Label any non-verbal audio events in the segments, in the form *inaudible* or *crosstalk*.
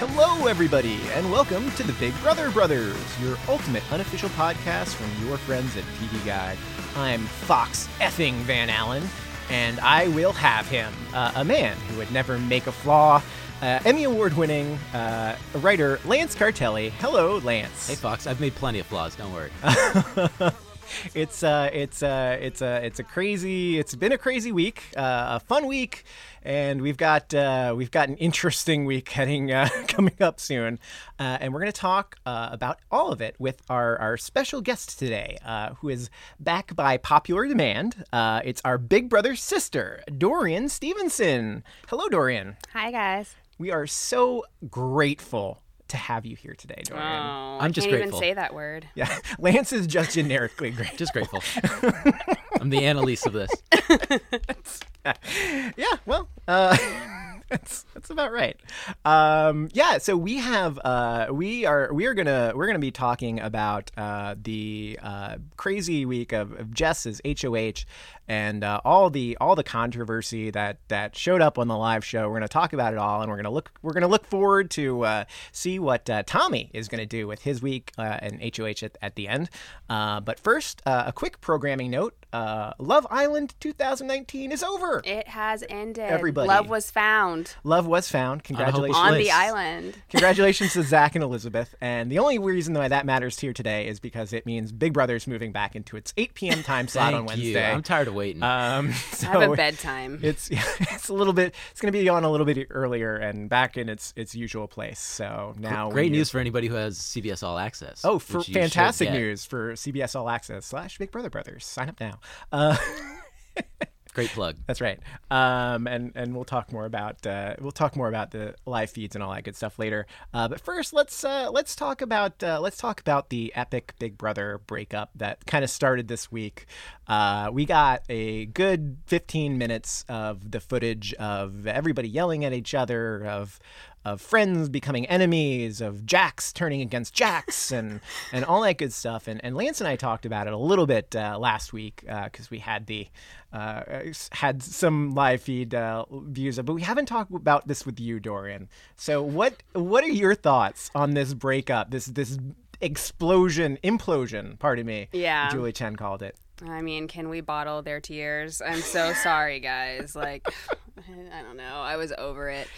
Hello, everybody, and welcome to the Big Brother Brothers, your ultimate unofficial podcast from your friends at TV Guide. I'm Fox effing Van Allen, and I will have him, uh, a man who would never make a flaw. Uh, Emmy Award winning uh, writer Lance Cartelli. Hello, Lance. Hey Fox, I've made plenty of flaws. Don't worry. *laughs* it's uh, it's uh, it's a it's a crazy. It's been a crazy week, uh, a fun week, and we've got uh, we've got an interesting week heading uh, *laughs* coming up soon, uh, and we're going to talk uh, about all of it with our our special guest today, uh, who is back by popular demand. Uh, it's our big brother sister, Doriean Stevenson. Hello, Doriean. Hi guys. We are so grateful to have you here today, Doriean. Oh, I'm I just can't grateful. even say that word. Yeah, *laughs* Lance is just generically great. Just grateful. *laughs* I'm the Annalise of this. *laughs* yeah, well, uh, *laughs* that's that's about right. Um, yeah, so we have uh, we are we are gonna we're gonna be talking about uh, the uh, crazy week of, of Jess's HOH and uh, all the all the controversy that that showed up on the live show. We're gonna talk about it all, and we're gonna look we're gonna look forward to uh, see what uh, Tommy is gonna do with his week and HOH at, at the end. But first, a quick programming note: uh, Love Island 2019 is over. It has ended. Everybody. Love was found Love was found. Congratulations. on the island. *laughs* Congratulations to Zach and Elizabeth. And the only reason why that matters here today is because it means Big Brother's moving back into its 8 p.m. time slot on Thank you. Wednesday. I'm tired of waiting. Um, *laughs* I have a bedtime. *laughs* it's it's a little bit. It's going to be on a little bit earlier and back in its its usual place. So now Great when news for anybody who has CBS All Access. Oh, for which you should fantastic news for CBS All Access slash Big Brother Brothers. Sign up now. Uh, *laughs* Great plug. That's right. Um, and and we'll talk more about uh, we'll talk more about the live feeds and all that good stuff later. Uh, but first, let's uh, let's talk about uh, let's talk about the epic Big Brother breakup that kind of started this week. Uh, we got a good 15 minutes of the footage of everybody yelling at each other, of of friends becoming enemies, of Jax turning against Jax, *laughs* and and all that good stuff. And and Lance and I talked about it a little bit uh, last week because we had the uh, had some live feed uh, views of, but we haven't talked about this with you, Doriean. So what what are your thoughts on this breakup? This this explosion, implosion. Pardon me. Yeah. Julie Chen called it. I mean, can we bottle their tears? I'm so sorry, guys. Like, *laughs* I don't know. I was over it.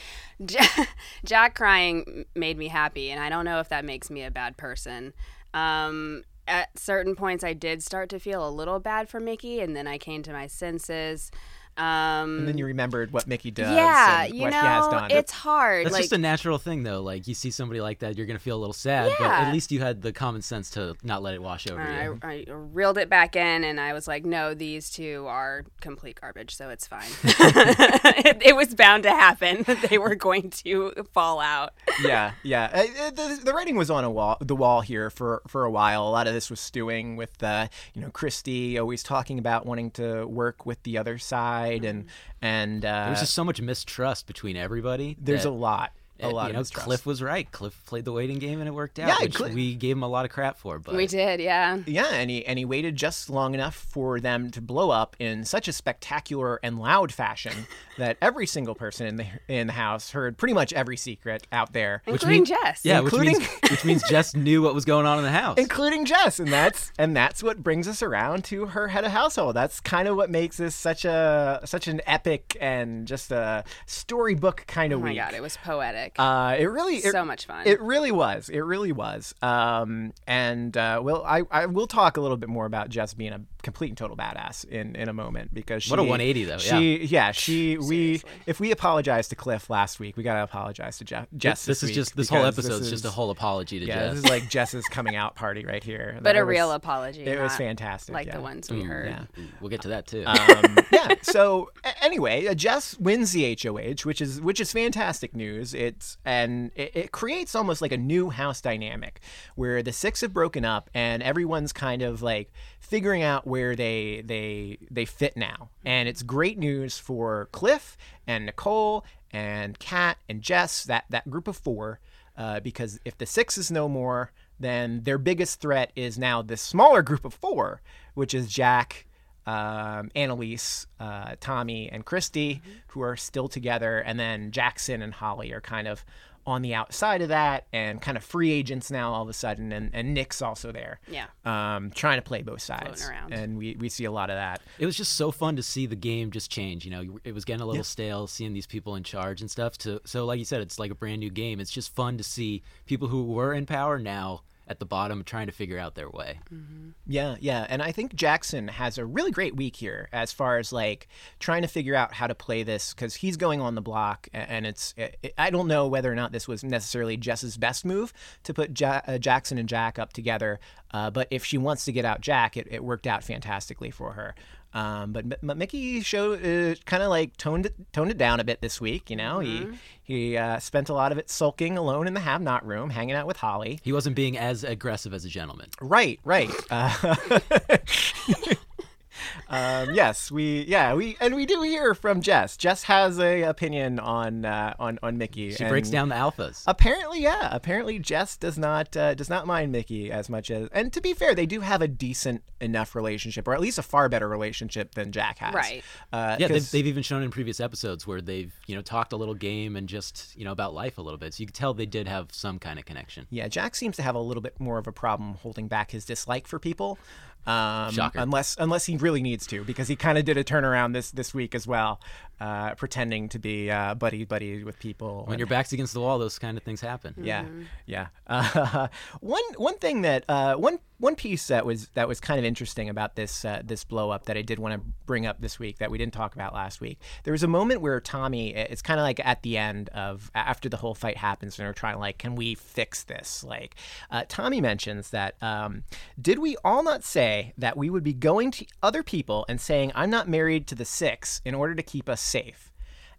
Ja- *laughs* Jack crying made me happy, and I don't know if that makes me a bad person. Um, at certain points, I did start to feel a little bad for Mickey, and then I came to my senses. Um, And then you remembered what Mickey does. yeah, and you what he has know, done. it's hard. That's like, just a natural thing, though. Like you see somebody like that, you're gonna feel a little sad, but Yeah. at least you had the common sense to not let it wash over I, you. I reeled it back in and I was like, no, these two are complete garbage, so it's fine. *laughs* *laughs* it, it was bound to happen. *laughs* they were going to fall out. yeah, yeah. Uh, uh, the, the writing was on a wall, the wall here for for a while. A lot of this was stewing with, uh, you know, Christy always talking about wanting to work with the other side, and and uh, There's just so much mistrust between everybody. there's that, a lot, a lot. You of know, mistrust. Cliff was right. Cliff played the waiting game and it worked out. Yeah, which Cliff- we gave him a lot of crap for. But We did, yeah. Yeah, and he and he waited just long enough for them to blow up in such a spectacular and loud fashion *laughs* that every single person in the in the house heard pretty much every secret out there, Including mean- Jess. Yeah, Including- which means which means *laughs* Jess knew what was going on in the house. including Jess, and that's and that's what brings us around to her head of household. That's kind of what makes this such a such an epic and just a storybook kind of. Week. Oh my week. god, it was poetic. Uh, it really it, so much fun. It really was. It really was. Um, and uh, well, I, I will talk a little bit more about Jess being a complete and total badass in, in a moment because she, What a 180 though, She yeah she *laughs* we if we apologized to Cliff last week, we gotta apologize to Jeff, Jess. this, is just this whole episode this is just a whole apology to yeah. Jess. This is like Jess's coming out party right here. but That a was- real apology. It was fantastic. Like yeah. the ones we heard. yeah. we'll get to that too. um, *laughs* yeah. So anyway, uh, Jess wins the HOH, which is which is fantastic news. It's and it, it creates almost like a new house dynamic where the six have broken up and everyone's kind of like figuring out where they they they fit now. And it's great news for Cliff and Nicole and Kat and Jess that that group of four. Uh, because if the six is no more, then their biggest threat is now this smaller group of four, which is Jack, um, Annalise, uh, Tommy, and Christy, who are still together, and then Jackson and Holly are kind of on the outside of that and kind of free agents now all of a sudden and, and Nick's also there. Yeah. Um, trying to play both sides. around. And we, we see a lot of that. It was just so fun to see the game just change. You know, it was getting a little stale seeing these people in charge and stuff. To so, like you said, it's like a brand new game. It's just fun to see people who were in power now at the bottom trying to figure out their way. Yeah, yeah, and I think Jackson has a really great week here as far as like trying to figure out how to play this because he's going on the block, and it's it, I don't know whether or not this was necessarily Jess's best move to put ja- uh, Jackson and Jack up together, uh, but if she wants to get out Jack, it, it worked out fantastically for her. Um, but, but Mickey showed uh, kind of like toned it toned it down a bit this week. You know, he he uh, spent a lot of it sulking alone in the have not room, hanging out with Holly. He wasn't being as aggressive as a gentleman. Right, right. Uh, *laughs* *laughs* um, yes, we yeah we and we do hear from Jess. Jess has a opinion on uh, on on Mickey. She breaks down the alphas. Apparently, yeah. Apparently, Jess does not uh, does not mind Mickey as much as. And to be fair, they do have a decent enough relationship, or at least a far better relationship than Jack has. Right. Uh, Yeah, 'cause- they've, they've even shown in previous episodes where they've you know talked a little game and just you know about life a little bit. So you can tell they did have some kind of connection. Yeah, Jack seems to have a little bit more of a problem holding back his dislike for people. Um, Shocker. Unless unless he really needs to, because he kind of did a turnaround this this week as well, uh, pretending to be uh, buddy buddy with people. When and- your back's against the wall, those kind of things happen. yeah, yeah. Uh, *laughs* one one thing that uh, one one piece that was that was kind of interesting about this uh, this blow up that I did want to bring up this week that we didn't talk about last week. There was a moment where Tommy, it's kind of like at the end of after the whole fight happens, and they're trying like, can we fix this? Like, uh, Tommy mentions that um, did we all not say that we would be going to other people and saying I'm not married to the six in order to keep us safe?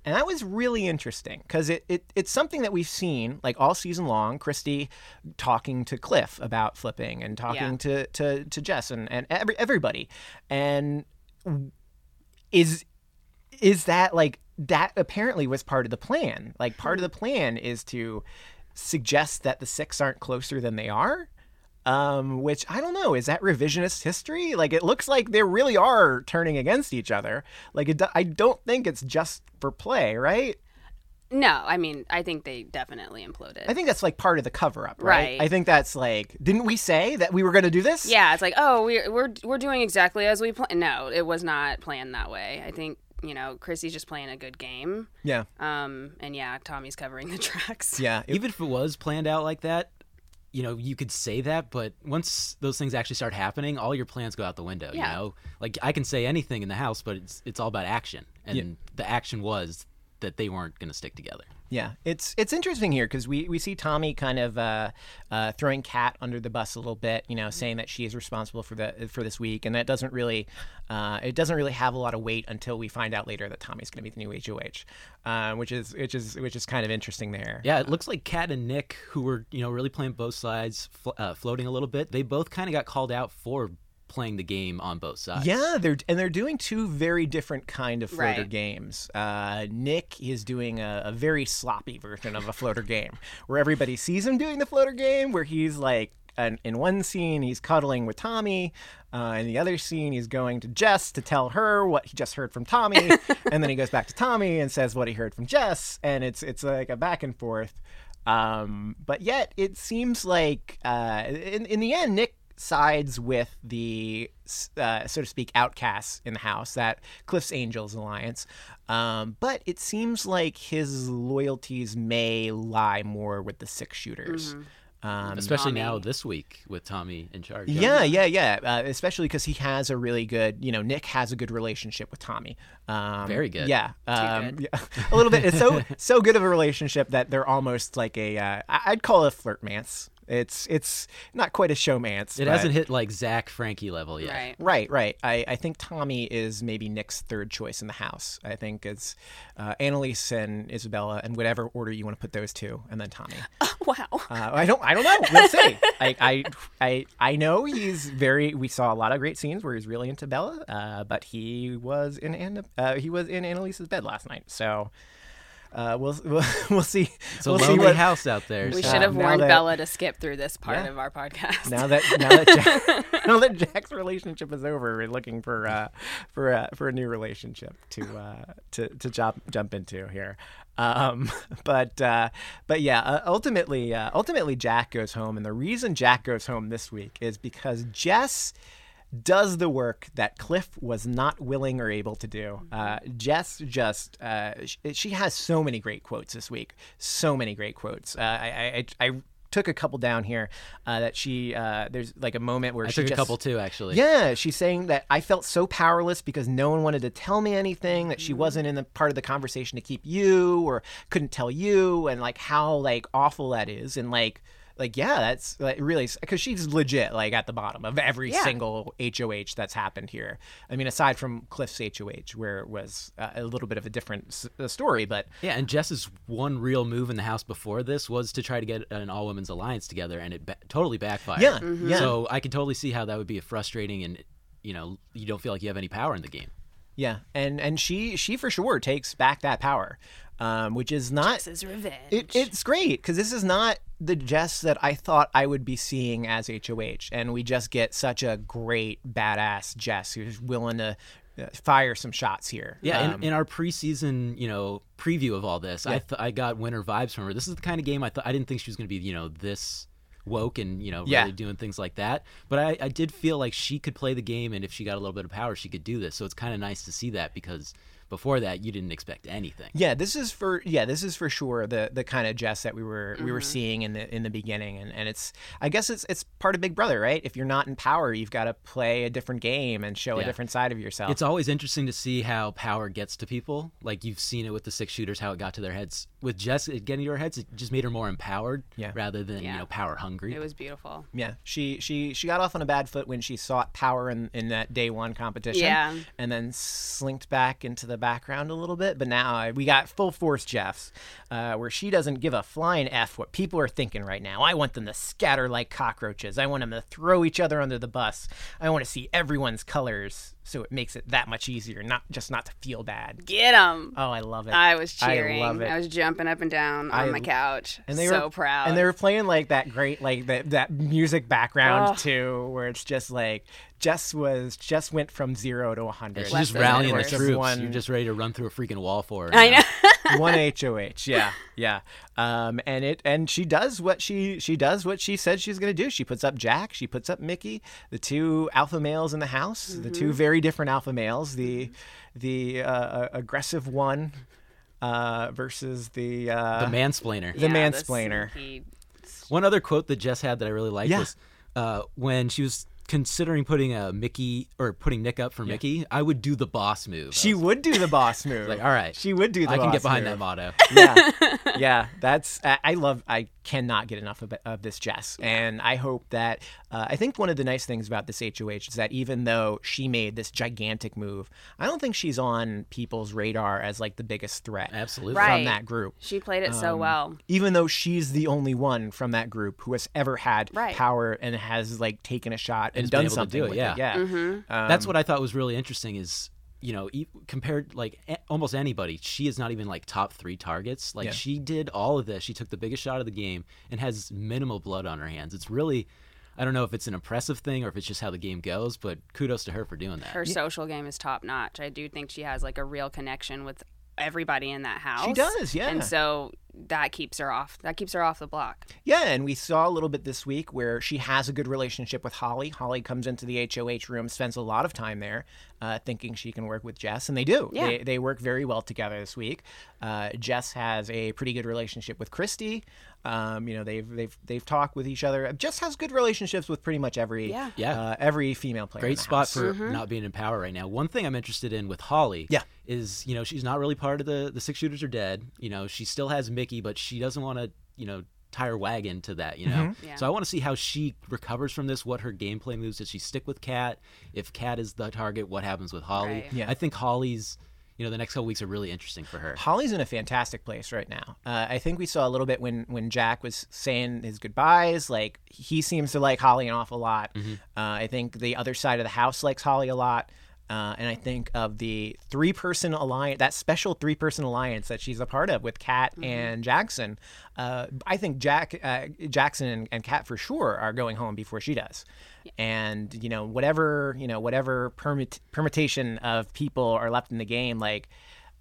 And that was really interesting because it, it it's something that we've seen like all season long. Christy talking to Cliff about flipping and talking to, to, to Jess and, and every, everybody. And is is that like that apparently was part of the plan. Like part of hmm. the plan is to suggest that the six aren't closer than they are. Um, which I don't know. Is that revisionist history? Like it looks like they really are turning against each other. Like it, I don't think it's just for play, right? No, I mean, I think they definitely imploded. I think that's like part of the cover up, right? Right. I think that's like, didn't we say that we were going to do this? yeah, it's like, oh, we're we're we're doing exactly as we planned. No, it was not planned that way. I think you know, Chrissy's just playing a good game. Yeah. Um, and yeah, Tommy's covering the *laughs* tracks. Yeah. Even if it was planned out like that, you know, you could say that, but once those things actually start happening, all your plans go out the window. Yeah. You know, like I can say anything in the house, but it's it's all about action, and Yeah. the action was that they weren't going to stick together. Yeah, it's it's interesting here because we, we see Tommy kind of uh, uh, throwing Kat under the bus a little bit, you know, saying that she is responsible for the for this week, and that doesn't really uh, it doesn't really have a lot of weight until we find out later that Tommy's going to be the new HOH, uh, which is which is which is kind of interesting there. Yeah, it looks like Kat and Nick, who were you know really playing both sides, fl- uh, floating a little bit, they both kind of got called out for playing the game on both sides. Yeah, they're and they're doing two very different kind of floater Right. games. Uh, Nick is doing a, a very sloppy version of a floater game, *laughs* where everybody sees him doing the floater game, where he's like. And in one scene, he's cuddling with Tommy. Uh, in the other scene, he's going to Jess to tell her what he just heard from Tommy, *laughs* and then he goes back to Tommy and says what he heard from Jess, and it's it's like a back and forth. Um, but yet, it seems like uh, in in the end, Nick sides with the uh, so to speak outcasts in the house that cliff's angels alliance um, but it seems like his loyalties may lie more with the six shooters um, especially now this week with Tommy in charge. yeah, yeah, yeah. Uh, especially because he has a really good, you know, Nick has a good relationship with Tommy. Um, Very good. Yeah, um, good. yeah, *laughs* a little bit. It's so *laughs* so good of a relationship that they're almost like a. Uh, I- I'd call it a flirtmance. It's it's not quite a showmance. It but- hasn't hit like Zach Frankie level yet. Right. Right, right. I, I think Tommy is maybe Nick's third choice in the house. I think it's uh, Annalise and Isabella, and whatever order you want to put those two, and then Tommy. *laughs* wow. Uh, I don't. I don't know. We'll see. I, I, I, I know he's very. We saw a lot of great scenes where he's really into Bella, uh, but he was in Anna, uh, he was in Annalise's bed last night. So uh, we'll, *laughs* we'll we'll see. It's a we'll see lonely what house out there. We so- should have now warned that- Bella to skip through this part Yeah. of our podcast. now that now that Jack, *laughs* *laughs* now that Jack's relationship is over, we're looking for uh, for uh, for a new relationship to uh, to to jump jump into here. Um, but uh, but yeah, uh, ultimately uh, ultimately Jack goes home, and the reason Jack goes home this week is because Jess does the work that Cliff was not willing or able to do. Uh, Jess just uh, sh- she has so many great quotes this week, so many great quotes. Uh, I, I I took a couple down here uh, that she uh, there's like a moment where I she took a couple too, actually. yeah, she's saying that I felt so powerless because no one wanted to tell me anything, that Mm-hmm. she wasn't in the part of the conversation to keep you or couldn't tell you and like how like awful that is and like like yeah, that's like really because she's legit like at the bottom of every Yeah. single HOH that's happened here. I mean, aside from Cliff's HOH, where it was uh, a little bit of a different s- uh, story, but Yeah, and Jess's one real move in the house before this was to try to get an all women's alliance together, and it ba- totally backfired. Yeah, Mhm. yeah. So I can totally see how that would be frustrating, and you know, you don't feel like you have any power in the game. yeah, and and she she for sure takes back that power, um, which is not This is revenge. It, it's great because this is not the Jess that I thought I would be seeing as HOH, and we just get such a great badass Jess who's willing to uh, fire some shots here. Yeah, Um, in, in our preseason, you know, preview of all this, I th- I got winter vibes from her. This is the kind of game I thought I didn't think she was going to be, you know, this woke and you know Yeah. really doing things like that. But I, I did feel like she could play the game, and if she got a little bit of power, she could do this. So it's kind of nice to see that because before that, you didn't expect anything. yeah, this is for yeah, this is for sure the the kind of Jess that we were we were Mm-hmm. seeing in the in the beginning, and and it's I guess it's it's part of Big Brother, right? If you're not in power, you've got to play a different game and show a different side of yourself. It's always interesting to see how power gets to people. Like you've seen it with the six shooters, how it got to their heads. With Jess it getting to her heads, it just made her more empowered Yeah. rather than Yeah. you know power hungry. it was beautiful. Yeah, she she she got off on a bad foot when she sought power in, in that day one competition. Yeah. and then slinked back into the background a little bit. But now we got full force Jeffs, uh, where she doesn't give a flying f what people are thinking right now. I want them to scatter like cockroaches. I want them to throw each other under the bus. I want to see everyone's colors, so it makes it that much easier, not just not to feel bad. Get them. Oh, I love it. I was cheering. I love it. I was jumping up and down on I- my couch. and they so were proud. and they were playing like that great like that that music background Ugh. too where it's just like Jess was just went from zero to 100 She's just rallying the Edwards. troops. One- You're just ready to run through a freaking wall for her. I now. know. *laughs* one HOH yeah yeah um and it and she does what she she does what she said she's going to do she puts up Jack she puts up Mickey the two alpha males in the house the Mm-hmm. two very different alpha males the the uh, aggressive one uh versus the uh the mansplainer. The Yeah, mansplainer. sneaky- One other quote that Jess had that I really liked Yeah. was uh, when she was considering putting a Mickey or putting Nick up for Mickey. I would do the boss move. She was would do the boss *laughs* move like, all right, she would do the I can get behind move. that motto. yeah, yeah. That's I I love. I cannot get enough of, of this Jess, and I hope that. Uh, I think one of the nice things about this HOH is that even though she made this gigantic move, I don't think she's on people's radar as like the biggest threat Absolutely. from Right. that group. She played it Um, so well. Even though she's the only one from that group who has ever had Right. power and has like taken a shot and has been done able to something do it, with yeah. it. Yeah, Mm-hmm. Um, That's what I thought was really interesting. Is you know e- compared like a- almost anybody, she is not even like top three targets. Like Yeah. she did all of this. She took the biggest shot of the game and has minimal blood on her hands. It's really. I don't know if it's an impressive thing or if it's just how the game goes, but kudos to her for doing that. Her social game is top notch. I do think she has like a real connection with everybody in that house. She does, yeah. And so that keeps her off. That keeps her off the block. Yeah, and we saw a little bit this week where she has a good relationship with Holly. Holly comes into the HOH room, spends a lot of time there, uh, thinking she can work with Jess, and they do. Yeah. They, they work very well together this week. Uh, Jess has a pretty good relationship with Christy. Um, you know, they've they've they've talked with each other. Just has good relationships with pretty much every Yeah. Yeah. uh, every female player. in Great the spot house. for not being in power right now. One thing I'm interested in with Holly Yeah. is, you know, she's not really part of the the six shooters are dead. You know, she still has Mickey, but she doesn't want to, you know, tie her wagon to that, you know. Mm-hmm. Yeah. So I want to see how she recovers from this, what her gameplay moves. Does she stick with Kat? If Kat is the target, what happens with Holly? Right. Yeah. I think Holly's you know, the next couple weeks are really interesting for her. Holly's in a fantastic place right now. Uh, I think we saw a little bit when when Jack was saying his goodbyes. Like he seems to like Holly an awful lot. Mm-hmm. Uh, I think the other side of the house likes Holly a lot. Uh, and I think of the three person alliance, that special three person alliance that she's a part of with Kat and Jackson. Uh, I think Jack, uh, Jackson and, and Kat for sure are going home before she does. And you know whatever you know whatever permit, permutation of people are left in the game, like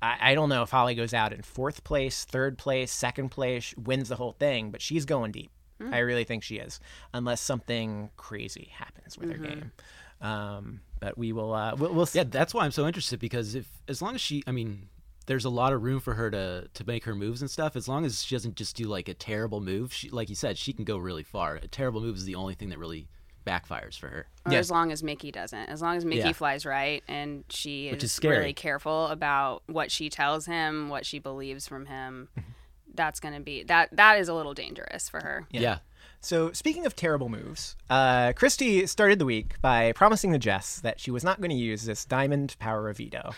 I, I don't know if Holly goes out in fourth place, third place, second place, wins the whole thing, but she's going deep. I really think she is, unless something crazy happens with her game. Um, but we will. Uh, we'll, we'll see. Yeah, that's why I'm so interested because if as long as she, I mean, there's a lot of room for her to to make her moves and stuff. As long as she doesn't just do like a terrible move, she, like you said, she can go really far. A terrible move is the only thing that really backfires for her. Or Yeah. as long as Mickey doesn't. As long as Mickey Yeah. flies right and she Which is, is scary. really careful about what she tells him, what she believes from him, Mm-hmm. that's going to be that that is a little dangerous for her. Yeah. So, speaking of terrible moves, uh, Christy started the week by promising the Jess that she was not going to use this diamond power of veto.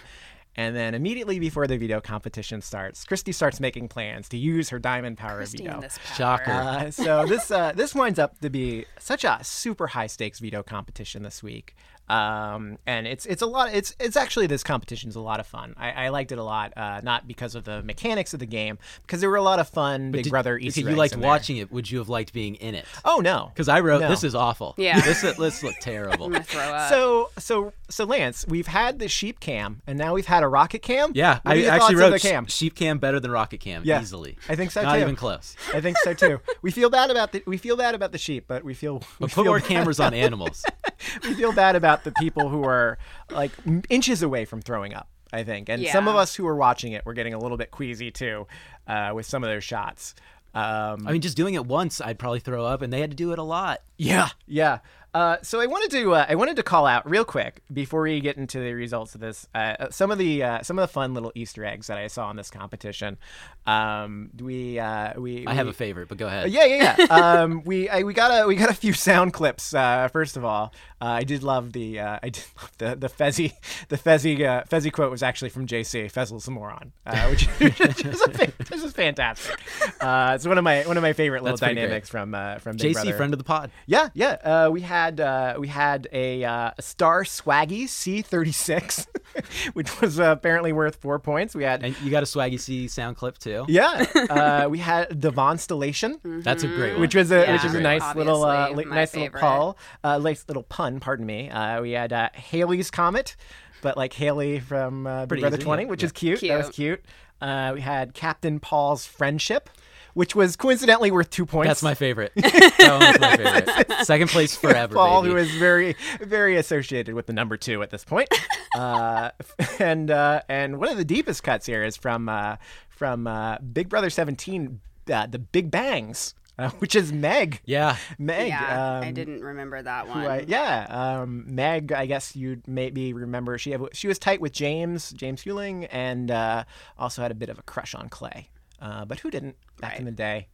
And then immediately before the veto competition starts, Christy starts making plans to use her diamond power Christy of veto. and this power. Shocker. Uh, so this uh, this winds up to be such a super high stakes veto competition this week, um, and it's it's a lot. It's it's actually this competition is a lot of fun. I, I liked it a lot, uh, not because of the mechanics of the game, because there were a lot of fun Big Did- Brother if Easter you liked in there. watching it, would you have liked being in it? Oh no, Because I wrote No. this is awful. Yeah. this this looked *laughs* terrible. I'm throw up. So so so Lance, we've had the sheep cam, and now we've had a rocket cam. Yeah, What I actually thoughts wrote the cam. sheep cam better than rocket cam Yeah, easily. I think so Not too. even close. I think so too. *laughs* We feel bad about the we feel bad about the sheep, but we feel we But feel put more bad cameras on animals. *laughs* we feel bad about the people who are like inches away from throwing up. I think, and some of us who were watching it, were getting a little bit queasy too, uh, with some of those shots. Um, I mean, just doing it once, I'd probably throw up, and they had to do it a lot. yeah, yeah. Uh, so I wanted to uh, I wanted to call out real quick before we get into the results of this uh, some of the uh, some of the fun little Easter eggs that I saw in this competition. Um, we uh, we I have we- a favorite, but go ahead. Yeah, yeah, yeah. *laughs* um, we I, we got a we got a few sound clips. Uh, first of all, uh, I did love the uh, I did *laughs* love the the Fessy the Fessy uh, Fessy quote was actually from JC Fezzel's a moron, uh, *laughs* which, which is a, is fantastic. Uh, it's one of my one of my favorite little That's dynamics from uh, from Big JC, Brother. friend of the pod. Yeah, yeah. Uh, we had uh, we had a, uh, a Star Swaggy C36, *laughs* which was uh, apparently worth four points. We had And you got a Swaggy C sound clip too. yeah. *laughs* Uh, we had the Vonstellation That's a great one. which was a Yeah, which is a great. nice little uh, li- nice favorite. little pull, uh, nice little pun. Pardon me. Uh, we had uh, Haley's comet, but like Haley from uh, Big Brother easy, Twenty, yeah. which Yeah. is cute. That was Cute. cute. Uh, we had Captain Paul's friendship, which was coincidentally worth two points. That's my favorite. *laughs* that one was my favorite. Second place forever, Paul, baby. who is very, very associated with the number two at this point. *laughs* uh, *laughs* and uh, and one of the deepest cuts here is from uh, from uh, Big Brother 17, uh, the Big Bangs, uh, which is Meg. yeah. Meg. yeah, I um, didn't remember that one. I- yeah, um, Meg. I guess you'd maybe remember she have, she was tight with James James Huling, and uh, also had a bit of a crush on Clay. Uh, but who didn't back in the day?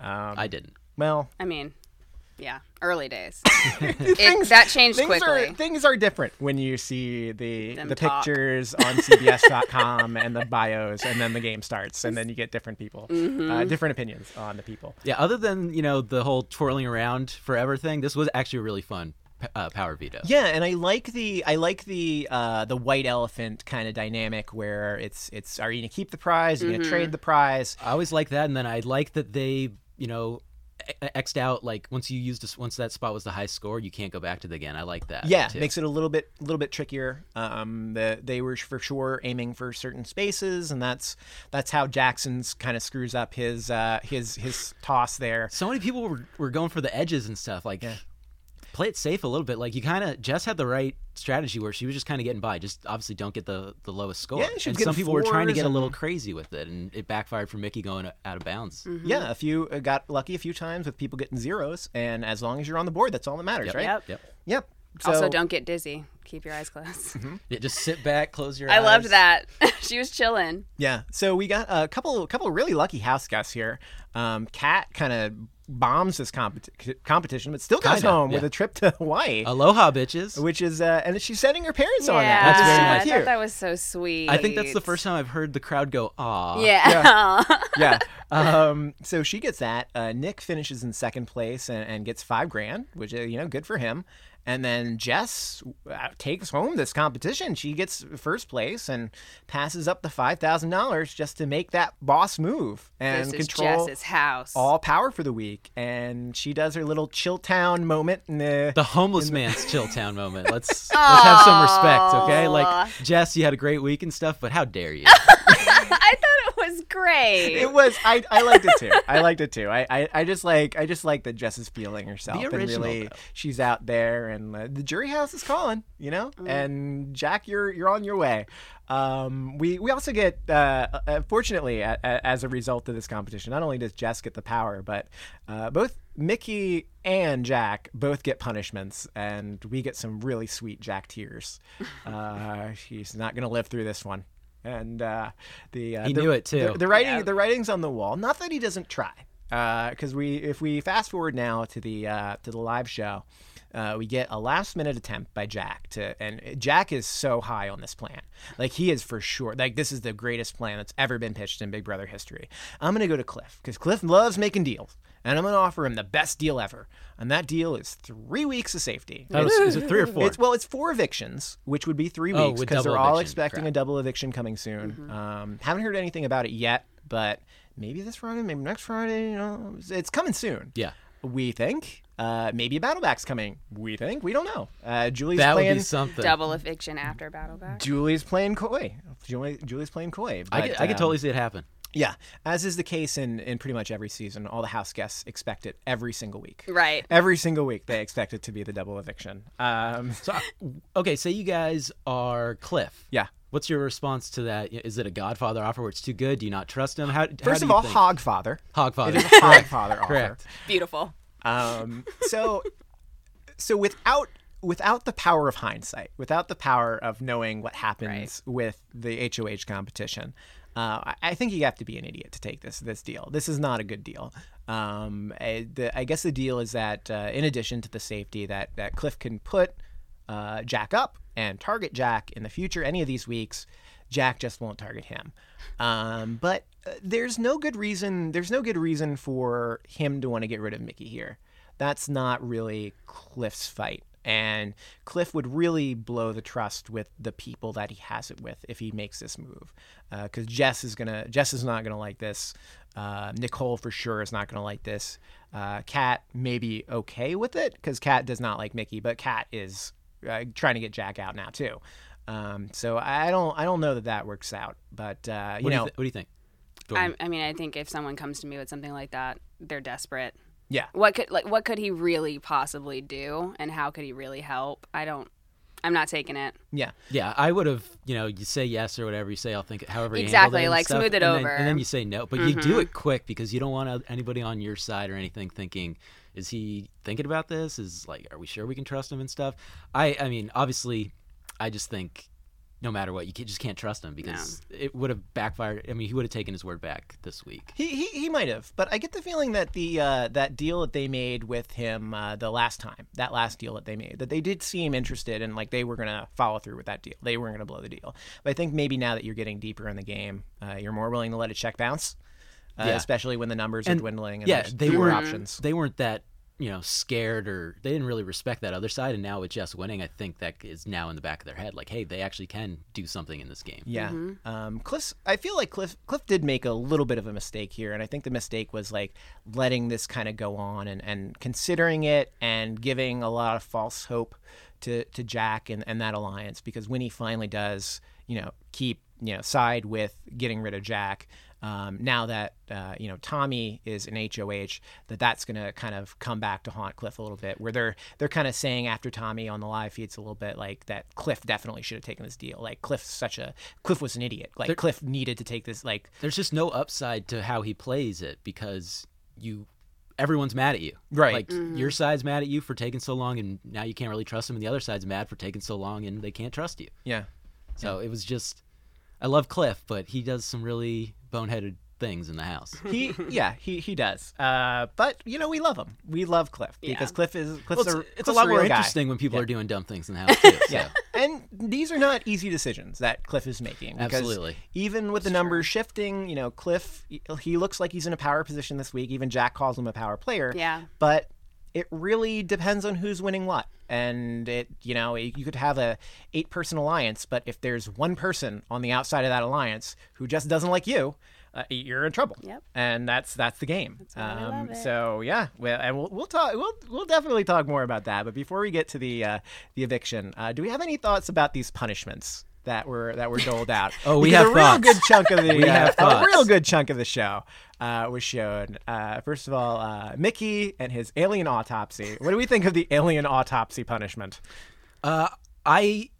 Um, I didn't. well, I mean, yeah, early days. *laughs* things, that changed things quickly. Are, things are different when you see the Them the talk. pictures on CBS.com *laughs* and the bios, and then the game starts, and then you get different people, Mm-hmm. uh, different opinions on the people. Yeah, other than, you know, the whole twirling around forever thing, this was actually really fun p- uh, power veto. Yeah, and I like the I like the uh, the white elephant kind of dynamic where it's it's are you gonna keep the prize? Are you Mm-hmm. gonna trade the prize? I always like that, and then I like that they, you know, e- xed out like once you used this, once that spot was the high score, you can't go back to it again. I like that. Yeah, too. makes it a little bit a little bit trickier. Um, the, they were for sure aiming for certain spaces, and that's that's how Jackson's kind of screws up his uh, his his toss there. so many people were, were going for the edges and stuff. Like, play it safe a little bit. Like you kind of Jess had the right strategy where she was just kind of getting by. Just obviously don't get the the lowest score. Yeah, she was and some people were trying to get a little crazy with it, and it backfired for Mickey going out of bounds. Yeah, a few uh, got lucky a few times with people getting zeros, and as long as you're on the board, that's all that matters, Yep. right? Yep. Yep. Yep. So, also, don't get dizzy. Keep your eyes closed. *laughs* Yeah, just sit back, close your I eyes. I loved that. *laughs* she was chilling. Yeah. So we got a couple, couple really lucky house guests here. Um, Kat kind of bombs this competi- competition, but still comes Kinda, home yeah. with a trip to Hawaii, Aloha, bitches. which is, uh, and she's sending her parents on yeah, that. That's very I thought that was so sweet. I think that's the first time I've heard the crowd go, "Ah." Yeah. *laughs* yeah. Um, so she gets that. Uh, Nick finishes in second place and, and gets five grand, which is you know good for him. And then Jess uh, takes home this competition. She gets first place and passes up the five thousand dollars just to make that boss move and this is control Jess's house. all power for the week. And she does her little Chilltown moment in the. The homeless *laughs* man's Chilltown moment. Let's let's have some respect, okay? Like Jess, you had a great week and stuff, but how dare you? *laughs* I thought it *laughs* was great. it was I, I liked it too. I liked it too. I, I, I just like I just like that Jess is feeling herself The and really though. she's out there and uh, the jury house is calling, you know. Mm. And Jack, you're you're on your way. Um, we we also get uh, uh, fortunately a, a, as a result of this competition, not only does Jess get the power, but uh, both Mickey and Jack both get punishments, and we get some really sweet Jack tears. *laughs* Uh, he's not gonna live through this one. And uh, the uh, He the- knew it, too. The, the writing, Yeah. the writing's on the wall. Not that he doesn't try, because we, if we fast forward now to the uh, to the live show, uh, we get a last minute attempt by Jack to, and Jack is so high on this plan, like he is for sure. Like this is the greatest plan that's ever been pitched in Big Brother history. I'm gonna go to Cliff because Cliff loves making deals, and I'm gonna offer him the best deal ever, and that deal is three weeks of safety. That was, is it three or four? It's well, it's four evictions, which would be three Oh, weeks because they're all expecting Crap. a double eviction coming soon. Um, haven't heard anything about it yet, but maybe this Friday, maybe next Friday. You know, it's- it's coming soon. yeah. We think. Uh, maybe a battleback's coming. We think. We don't know. Uh, Julie's That would playing. be something. Double eviction after battle back. Julie's playing coy. Julie, Julie's playing coy. I but, could, I could um, totally see it happen. Yeah, as is the case in in pretty much every season. All the house guests expect it every single week. Right. Every single week, they expect it to be the double eviction. Um, So, okay, say you guys are Cliff. yeah. What's your response to that? Is it a Godfather offer where it's too good? Do you not trust him? How, how First do of you all, think? Hogfather. Hogfather. It is a *laughs* Hogfather offer. Correct. Beautiful. Um, so, so without without the power of hindsight, without the power of knowing what happens with the HOH competition, uh, I, I think you have to be an idiot to take this this deal. This is not a good deal. Um, I, the, I guess the deal is that uh, in addition to the safety that that Cliff can put uh, Jack up and target Jack in the future, any of these weeks, Jack just won't target him. Um, but uh, there's no good reason. There's no good reason for him to want to get rid of Mickey here. That's not really Cliff's fight. And Cliff would really blow the trust with the people that he has it with if he makes this move, because Jess is gonna Jess is not gonna like this. Uh, Nicole for sure is not gonna like this. Uh, Kat may be okay with it because Kat does not like Mickey, but Kat is uh, trying to get Jack out now too. Um, so I don't I don't know that that works out, but uh, you What, do know you th- what do you think? I, I mean, I think if someone comes to me with something like that, they're desperate. yeah What could like what could he really possibly do, and how could he really help? I don't. I'm not taking it. yeah Yeah, I would have, you know, you say yes or whatever you say. I'll think however you Exactly, it like, stuff, smooth it and then- over. and then you say no. But you Mm-hmm. do it quick because you don't want anybody on your side or anything thinking, is he thinking about this? Is like, are we sure we can trust him and stuff? I, I mean, obviously, I just think no matter what, you can, just can't trust him because it would have backfired. I mean, he would have taken his word back this week. He, he, he might have, but I get the feeling that the uh, that deal that they made with him uh, the last time, that last deal that they made, that they did seem interested and like they were gonna follow through with that deal. They weren't gonna blow the deal. But I think maybe now that you're getting deeper in the game, uh, you're more willing to let a check bounce, uh, Yeah. especially when the numbers are dwindling. And yeah, they weren't- options. They weren't that you know scared or they didn't really respect that other side. And now with Jess winning, I think that is now in the back of their head, like, hey, they actually can do something in this game. Yeah. Um, Cliff, I feel like Cliff, Cliff did make a little bit of a mistake here, and I think the mistake was like letting this kind of go on and, and considering it and giving a lot of false hope to, to Jack and, and that alliance because when he finally does, you know, keep you know side with getting rid of Jack. Um, now that uh, you know Tommy is an HOH, that that's going to kind of come back to haunt Cliff a little bit. Where they're they're kind of saying after Tommy on the live feeds a little bit like that Cliff definitely should have taken this deal. Like Cliff's such a Cliff was an idiot. Like Cliff needed to take this. Like There's just no upside to how he plays it because you everyone's mad at you. Right. Like your side's mad at you for taking so long and now you can't really trust him and the other side's mad for taking so long and they can't trust you. yeah, So it was just I love Cliff, but he does some really boneheaded things in the house. he yeah he he does. Uh, but you know we love him. We love Cliff because Yeah. Cliff is Cliff's Well, a, it's, it's a lot more real guy. interesting when people are doing dumb things in the house too. *laughs* So. Yeah, and these are not easy decisions that Cliff is making. Absolutely. Even with the numbers shifting, you know, Cliff he looks like he's in a power position this week. Even Jack calls him a power player. Yeah. But it really depends on who's winning what. And it, you know, you could have a eight person alliance, but if there's one person on the outside of that alliance who just doesn't like you, uh, you're in trouble. Yep. And that's that's the game. love it. So yeah, well, and we'll, we'll talk. We'll we'll definitely talk more about that. But before we get to the uh, the eviction, uh, do we have any thoughts about these punishments? That were that were doled out. *laughs* Oh, we Because have a real thoughts. good chunk of the *laughs* We uh, have a real good chunk of the show uh, was shown. Uh, first of all, uh, Mickey and his alien autopsy. What do we think of the alien autopsy punishment? Uh, I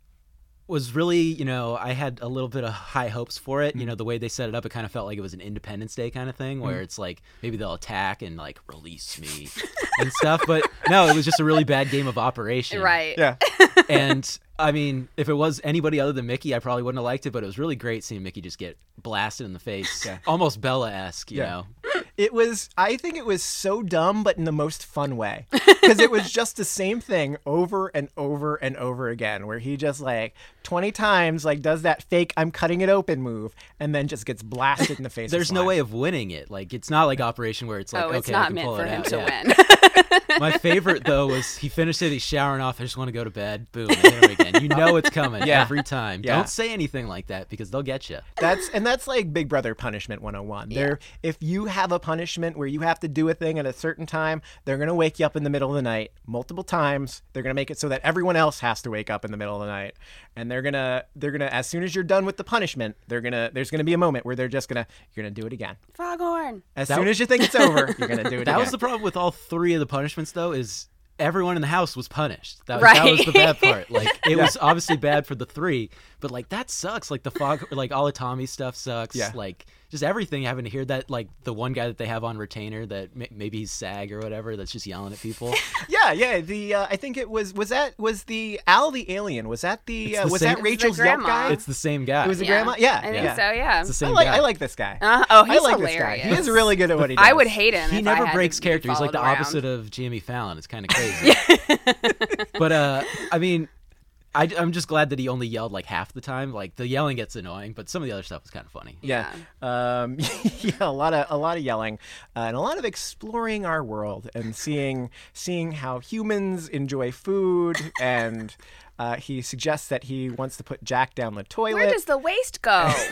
was really, you know, I had a little bit of high hopes for it. Mm. You know, the way they set it up, it kind of felt like it was an Independence Day kind of thing, where it's like maybe they'll attack and like release me *laughs* and stuff. But no, it was just a really bad game of operation. Right. Yeah, *laughs* And I mean, if it was anybody other than Mickey, I probably wouldn't have liked it. But it was really great seeing Mickey just get blasted in the face, Yeah. almost Bella esque. You Yeah. know, it was. I think it was so dumb, but in the most fun way, *laughs* because it was just the same thing over and over and over again, where he just like twenty times like does that fake "I'm cutting it open" move, and then just gets blasted in the *laughs* face. there's no way of winning it. Like it's not like Operation where it's like oh, okay, it's I not can meant pull for it him out. to Yeah. win. *laughs* My favorite though was he finished it. He's showering off. I just want to go to bed. Boom, and hit him again. You know it's coming Yeah. every time. Yeah. Don't say anything like that because they'll get you. That's and that's like Big Brother punishment 101. There if you have a punishment where you have to do a thing at a certain time, they're going to wake you up in the middle of the night multiple times. They're going to make it so that everyone else has to wake up in the middle of the night. And they're going to they're going to as soon as you're done with the punishment, they're going to there's going to be a moment where they're just going to you're going to do it again. Foghorn. As That soon w- as you think it's over, you're going to do it *laughs* That again. was the problem with all three of the punishments though. Is everyone in the house was punished. That, was that was the bad part. Like it *laughs* was obviously bad for the three, but like that sucks. Like the fog, *laughs* like all the Tommy stuff sucks. Yeah. Like just everything having to hear that. Like the one guy that they have on retainer that may- maybe he's SAG or whatever that's just yelling at people. *laughs* Yeah, yeah. The uh, I think it was was that was the Al the alien. Was that the, uh, the was same- that It's the Rachel's Yelp guy? it's the same guy. it was the grandma. Yeah, I think yeah. so. Yeah. It's the I same like guy. I like this guy. Uh, oh, he's I like hilarious. this guy. He's really good at what he *laughs* does. I would hate him. he if never I had breaks character. He's like the around. opposite of Jimmy Fallon. It's kind of crazy. but uh, I mean, I, am just glad that he only yelled like half the time. Like the yelling gets annoying, but some of the other stuff was kind of funny. Yeah. Um, *laughs* yeah, a lot of a lot of yelling uh, and a lot of exploring our world and seeing seeing how humans enjoy food and uh, he suggests that he wants to put Jack down the toilet. Where does the waste go? *laughs*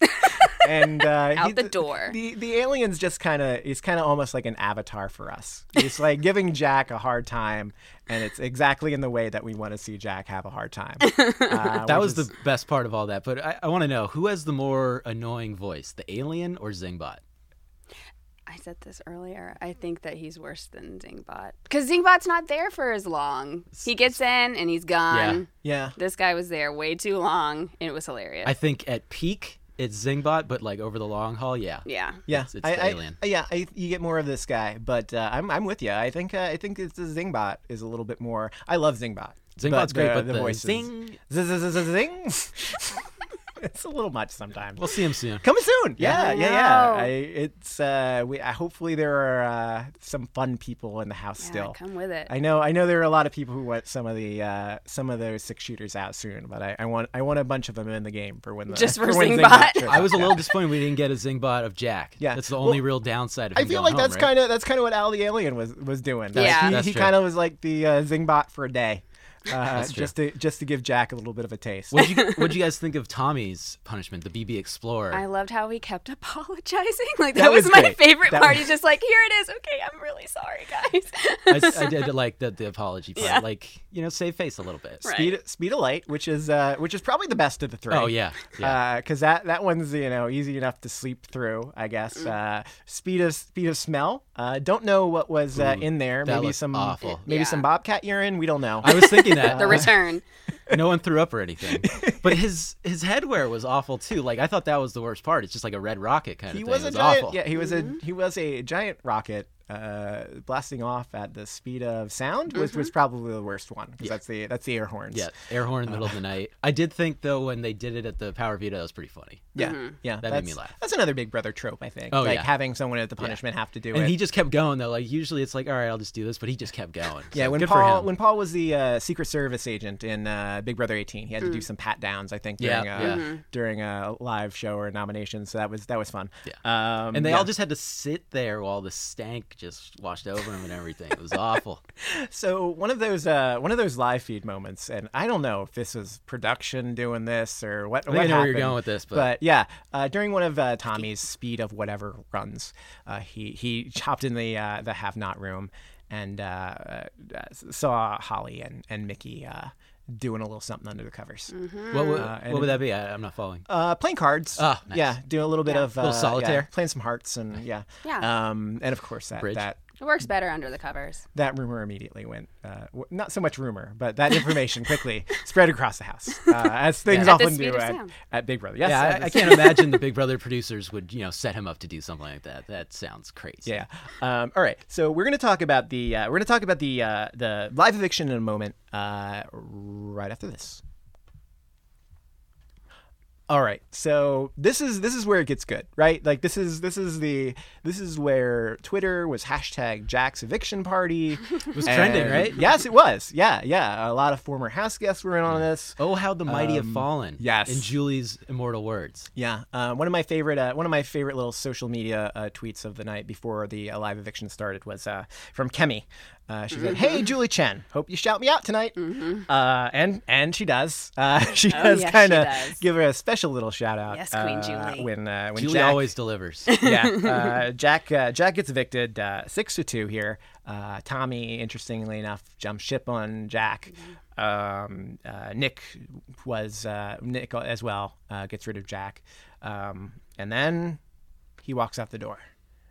*laughs* and uh, *laughs* Out he- the door. The the alien's just kind of he's kind of almost like an avatar for us. He's like giving Jack a hard time, and it's exactly in the way that we want to see Jack have a hard time. *laughs* Uh, That was is- the best part of all that. But I, I want to know who has the more annoying voice, the alien or Zingbot? I said this earlier. I think that he's worse than Zingbot because Zingbot's not there for as long. He gets in and he's gone. yeah. This guy was there way too long. And it was hilarious. I think at peak it's Zingbot, but like over the long haul, yeah. yeah. Yeah, It's- it's I, the I- alien. yeah, I, you get more of this guy, but uh, I'm I'm with you. I think uh, I think it's the Zingbot is a little bit more. I love Zingbot. Zingbot's great, but the, voices zing. Z- z- z- z- zing. *laughs* *laughs* it's a little much sometimes. We'll see him soon. Coming soon. Yeah, I yeah, yeah. I, it's uh, we. I, hopefully there are uh, some fun people in the house Yeah, still. come with it. I know. I know there are a lot of people who want some of the uh, some of those six shooters out soon, but I, I want I want a bunch of them in the game for when the Just for *laughs* when Zingbot? shows I was a little disappointed we didn't get a Zingbot of Jack. Yeah. That's the only Well, real downside of I him feel going like that's right? kind of that's kind of what Al the Alien was was doing. Like, Yeah. he, he kind of was like the uh, Zingbot for a day, *laughs* uh, just to just to give Jack a little bit of a taste. What'd you, *laughs* you guys think of Tommy's punishment, the BB Explorer? I loved how he kept *laughs* apologizing. Like That that, was, was my great. favorite That part. was- He's just like, "Here it is. Okay, I'm really sorry, guys." I, I did like the, the apology part. Yeah. Like, you know, save face a little bit. Right. Speed Speed of Light, which is uh, which is probably the best of the three. Oh, yeah. Yeah. because that that one's you know easy enough to sleep through, I guess. Mm. Uh, speed of speed of smell. Uh, don't know what was uh, Ooh, in there. that maybe some awful. maybe Yeah. some bobcat urine. We don't know. I was thinking that. *laughs* the return. no one threw up or anything. But his his headwear was awful too. Like I thought that was the worst part. It's just like a red rocket kind of he thing. was it a was giant. awful. Yeah, he was Mm-hmm. a he was a giant rocket. Uh, blasting off at the speed of sound, which Mm-hmm. was probably the worst one because that's the that's the air horns. Yeah, air horn in the middle of the night. *laughs* I did think though when they did it at the Power Veto, that was pretty funny. Yeah, Mm-hmm. yeah, That made me laugh. That's another Big Brother trope, I think. Oh, like yeah. having someone at the punishment have to do And it. And he just kept going though. Like usually it's like, all right, I'll just do this, but he just kept going. yeah, So when good for Paul him. when Paul was the uh, Secret Service agent in uh, Big Brother 18, he had to do some pat downs. I think Yeah, during a, yeah. Mm-hmm. during a live show or nomination. So that was that was fun. Yeah. um, and they yeah. all just had to sit there while the stank just washed over him and everything. It was awful. *laughs* So one of those uh, one of those live feed moments, and I don't know if this was production doing this or what. I what think I know where you're going with this, but, But yeah, uh, during one of uh, Tommy's speed of whatever runs, uh, he he chopped in the uh, the have not room and uh, uh, saw Holly and and Mickey uh, doing a little something under the covers. what, would, Uh, what would that be? I, I'm not following. Uh, playing cards. Oh, nice. Yeah, doing a little bit Yeah. of uh, Little solitaire. yeah, playing some hearts and yeah. Yeah. Um, and of course that Bridge. that It works better under the covers. that rumor immediately went uh, w- not so much rumor, but that information quickly *laughs* spread across the house, uh, as things Yeah. Often speed do at, sound. at Big Brother. Yes, yeah, I, I can't imagine the Big Brother producers would, you know, set him up to do something like that. That sounds crazy. Yeah. Um, all right. So we're gonna talk about the uh, we're gonna talk about the uh, the live eviction in a moment. Uh, right after this. All right. So this is this is where it gets good, right? Like this is this is the this is where Twitter was hashtag Jack's eviction party. *laughs* It was trending, right? Yes, it was. Yeah, yeah. A lot of former house guests were in on this. Oh, how the mighty have Um, fallen. yes. In Julie's immortal words. Yeah, uh, one of my favorite uh, one of my favorite little social media uh, tweets of the night before the uh, live eviction started was uh, from Kemi. Uh, she said, "Hey, Julie Chen, hope you shout me out tonight." Uh, and and she does. Uh, *laughs* she Oh, does yes, kind of give her a special little shout out. Yes, Queen uh, Julie. When uh, when Julie Jack, always delivers. *laughs* yeah, uh, *laughs* Jack uh, Jack gets evicted uh, six to two here. Uh, Tommy, interestingly enough, jumps ship on Jack. Um, uh, Nick was uh, Nick as well uh, gets rid of Jack, um, and then he walks out the door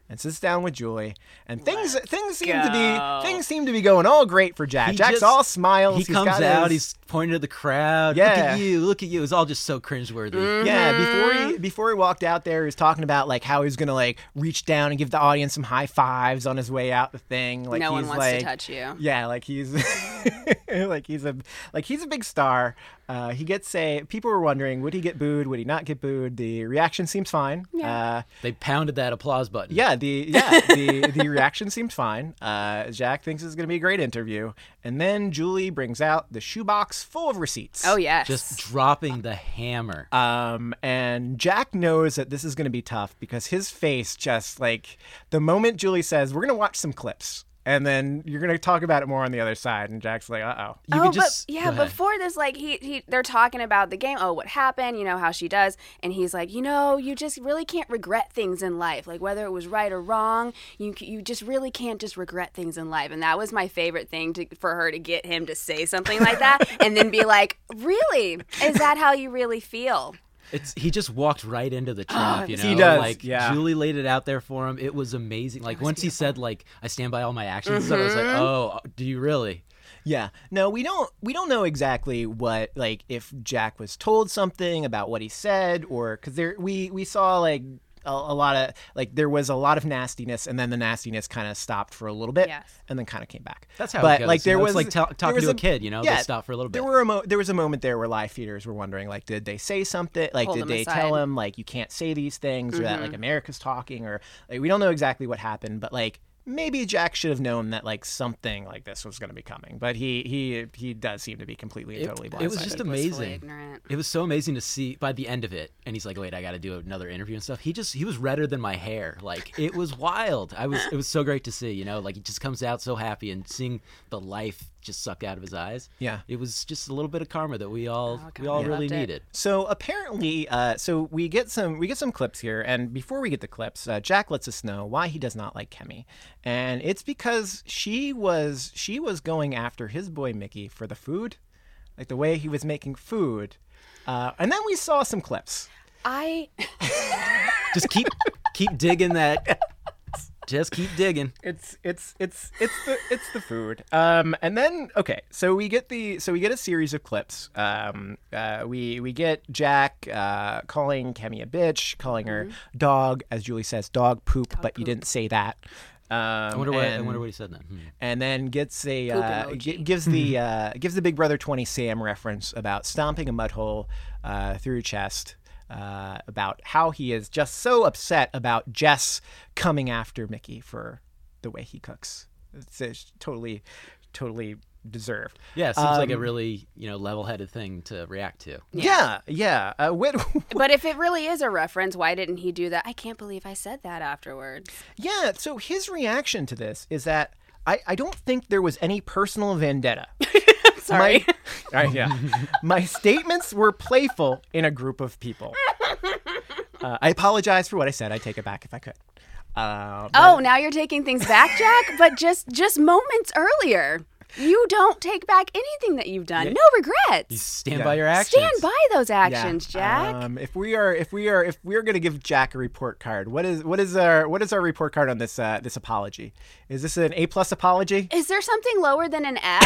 and sits down with Julie. And things things seem to be things seem to be going all great for Jack. He Jack's just- all smiles. he He's comes got out, his- he's pointing at the crowd. Yeah. Look at you, look at you. It's all just so cringeworthy. Yeah, before Mm-hmm. he before he walked out there, he was talking about like how he's gonna like reach down and give the audience some high fives on his way out the thing. Like no one he's wants like, to touch you. Yeah, like he's *laughs* like he's a like he's a big star. Uh, he gets a. People were wondering would he get booed? Would he not get booed? The reaction seems fine. Uh, They pounded that applause button. yeah, the yeah *laughs* the the reaction seems fine. Uh, Jack thinks it's gonna be a great interview, and then Julie brings out the shoebox full of receipts. Oh yes. Just dropping the hammer. Um, and Jack knows that this is going to be tough because his face just like the moment Julie says, "We're going to watch some clips," and then you're going to talk about it more on the other side, and Jack's like, "Uh oh." You oh, could just but yeah, before this, like he, he, they're talking about the game. Oh, what happened? You know how she does, and he's like, you know, you just really can't regret things in life, like whether it was right or wrong. You, you just really can't just regret things in life, and that was my favorite thing to for her to get him to say something like that, *laughs* and then be like, really, is that how you really feel? It's he just walked right into the ah, trap, you know. He does, Like yeah. Julie laid it out there for him. It was amazing. Like once he said like I stand by all my actions, stuff, I was like, mm-hmm. oh, do you really? Yeah. No, we don't we don't know exactly what like if Jack was told something about what he said or cuz there we we saw like a, a lot of like there was a lot of nastiness and then the nastiness kind of stopped for a little bit Yes. and then kind of came back. That's how it but goes, like you there know? was It's like ta- there talking was to a kid, you know? They stop for a little bit. There were a mo- there was a moment there where live feeders were wondering like did they say something like Hold did they aside. Mm-hmm. tell him like you can't say these things or that like America's talking or like we don't know exactly what happened but like maybe Jack should have known that like something like this was going to be coming, but he he he does seem to be completely and totally blindsided. it was just amazing. ignorant. It was so amazing to see by the end of it, and he's like, "Wait, I got to do another interview and stuff." He just he was redder than my hair. Like it was wild. I was it was so great to see. You know, like he just comes out so happy and seeing the life just sucked out of his eyes. Yeah. it was just a little bit of karma that we all Oh, we all I really needed. So apparently, uh, so we get some we get some clips here, and before we get the clips, uh, Jack lets us know why he does not like Kemi, and it's because she was she was going after his boy Michie for the food, like the way he was making food, uh, and then we saw some clips. I *laughs* Just keep keep digging that. Just keep digging. It's it's it's it's the it's the food. Um, and then okay, so we get the so we get a series of clips. Um, uh, we we get Jack uh, calling Kemi a bitch, calling her dog, as Julie says, dog poop, but you didn't say that. Um, I wonder what I wonder what he said then. Hmm. and then gets a uh, emoji. gi- gives the *laughs* uh, gives the Big Brother Twenty Sam reference about stomping a mud hole uh, through your chest. Uh, about how he is just so upset about Jess coming after Michie for the way he cooks. It's, it's totally, totally deserved. Yeah, it seems like a Um, really you know level-headed thing to react to. Yeah, yeah. Uh, what, *laughs* But if it really is a reference, why didn't he do that? I can't believe I said that afterwards. yeah. So his reaction to this is that I, I don't think there was any personal vendetta. *laughs* Sorry. *laughs* My, Right, yeah. *laughs* My statements were playful in a group of people. *laughs* Uh, I apologize for what I said. I take it back if I could. Uh, but- Oh, now you're taking things back, Jack. but just just moments earlier, you don't take back anything that you've done. No You regrets. stand Yeah. by your actions. Stand by those yeah, actions, Jack. Um, if we are, if we are, if we are going to give Jack a report card, what is what is our what is our report card on this uh, this apology? Is this an A plus apology? is there something lower than an F?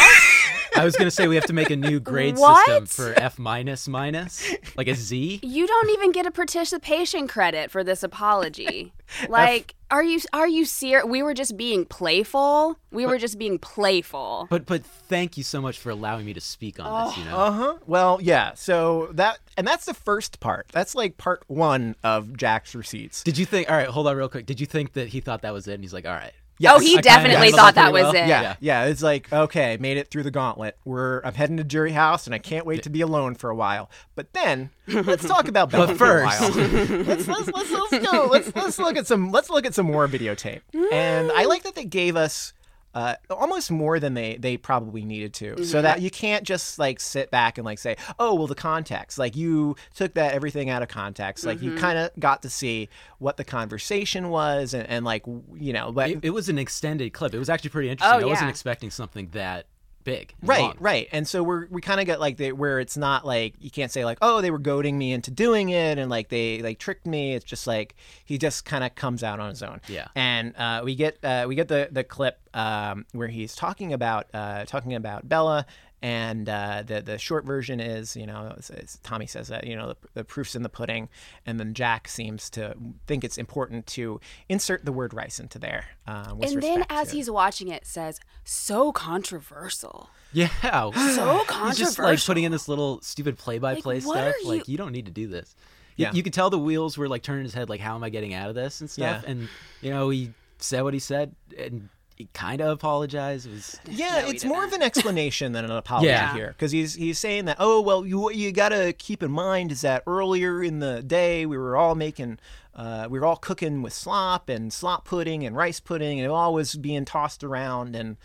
*laughs* I was gonna say we have to make a new grade What? system for F minus minus, like a Z. you don't even get a participation credit for this apology. *laughs* Like, are you are you serious? We were just being playful. We were just being playful. But but thank you so much for allowing me to speak on this. You know, Uh huh. Well, yeah. So that and that's the first part. That's like part one of Jack's receipts. did you think? All right, hold on real quick. Did you think that he thought that was it? And he's like, all right. Yes. oh, he I definitely thought that was well. it. Yeah, Yeah. yeah, It's like okay, made it through the gauntlet. We're I'm heading to jury house, and I can't wait to be alone for a while. But then *laughs* let's talk about Bella But for a first- while. *laughs* let's, let's let's let's go. Let's let's look at some let's look at some more videotape. And I like that they gave us. Uh, almost more than they they probably needed to, so that you can't just like sit back and like say, oh well, the context. Like you took that everything out of context. Like you kind of got to see what the conversation was, and, and like you know, but It, it was an extended clip. It was actually pretty interesting. Oh, I wasn't expecting something that big. Right, long. right. And so we're we kind of got like the where it's not like you can't say like oh they were goading me into doing it and like they like tricked me. It's just like he just kind of comes out on his own. Yeah. And uh, we get uh, we get the the clip um, where he's talking about uh, talking about Bella. And uh, the the short version is, you know, it's, it's, Tommy says that you know the, the proof's in the pudding, and then Jack seems to think it's important to insert the word rice into there. Uh, And then as he's watching it, says so controversial. Yeah. So *gasps* *gasps* He's controversial. just like putting in this little stupid play-by-play Like, stuff. are Like you- you don't need to do this. Y- Yeah. You could tell the wheels were like turning his head. Like, how am I getting out of this and stuff? Yeah. And you know, he said what he said, and he kind of apologized. It was Yeah, No, it's more of an explanation than an *laughs* apology Yeah. here, because he's he's saying that oh well, you what you got to keep in mind is that earlier in the day we were all making. Uh, we were all cooking with slop and slop pudding and rice pudding, and it all was being tossed around. And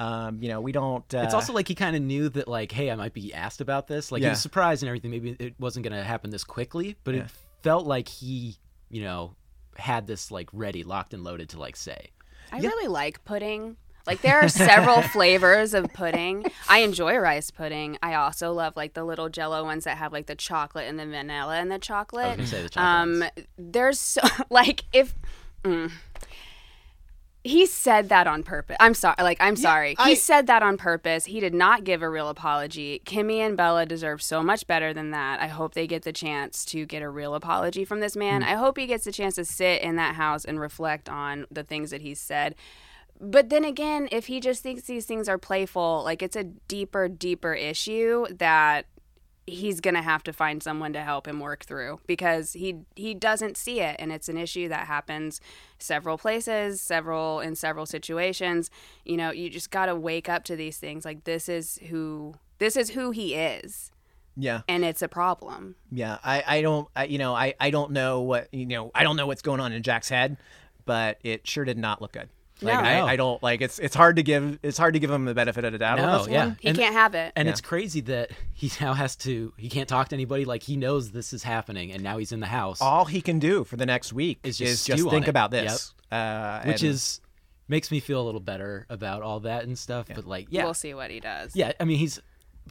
um, you know, we don't. Uh, It's also like he kind of knew that, like, hey, I might be asked about this. Like, he was surprised and everything. Maybe it wasn't going to happen this quickly, but it felt like he, you know, had this like ready, locked and loaded to like say. I really like pudding. Like there are several *laughs* flavors of pudding. I enjoy rice pudding. I also love like the little jello ones that have like the chocolate and the vanilla and the chocolate. I was gonna say the chocolate Um there's so *laughs* like if mm, he said that on purpose. I'm sorry. Like I'm sorry. I- he said that on purpose. He did not give a real apology. Kemi and Bella deserve so much better than that. I hope they get the chance to get a real apology from this man. Mm. I hope he gets the chance to sit in that house and reflect on the things that he said. But then again, if he just thinks these things are playful, like it's a deeper, deeper issue that he's gonna have to find someone to help him work through because he he doesn't see it and it's an issue that happens several places several in several situations you know you just got to wake up to these things like this is who this is who he is yeah, and it's a problem yeah. I, I don't. I, you know, I, I don't know what you know. I don't know what's going on in Jack's head, but it sure did not look good. Like No. I, I don't like it's it's hard to give it's hard to give him the benefit of the doubt on No, this yeah. one. he And- can't have it And Yeah. it's crazy that he *laughs* now has to. He can't talk to anybody. Like he knows this is happening, and now he's in the house, All he can do for the next week Is is just just, stew on think about this, uh, which and- is makes me feel a little better about all that and stuff. But like, yeah, we'll see what he does yeah. I mean, he's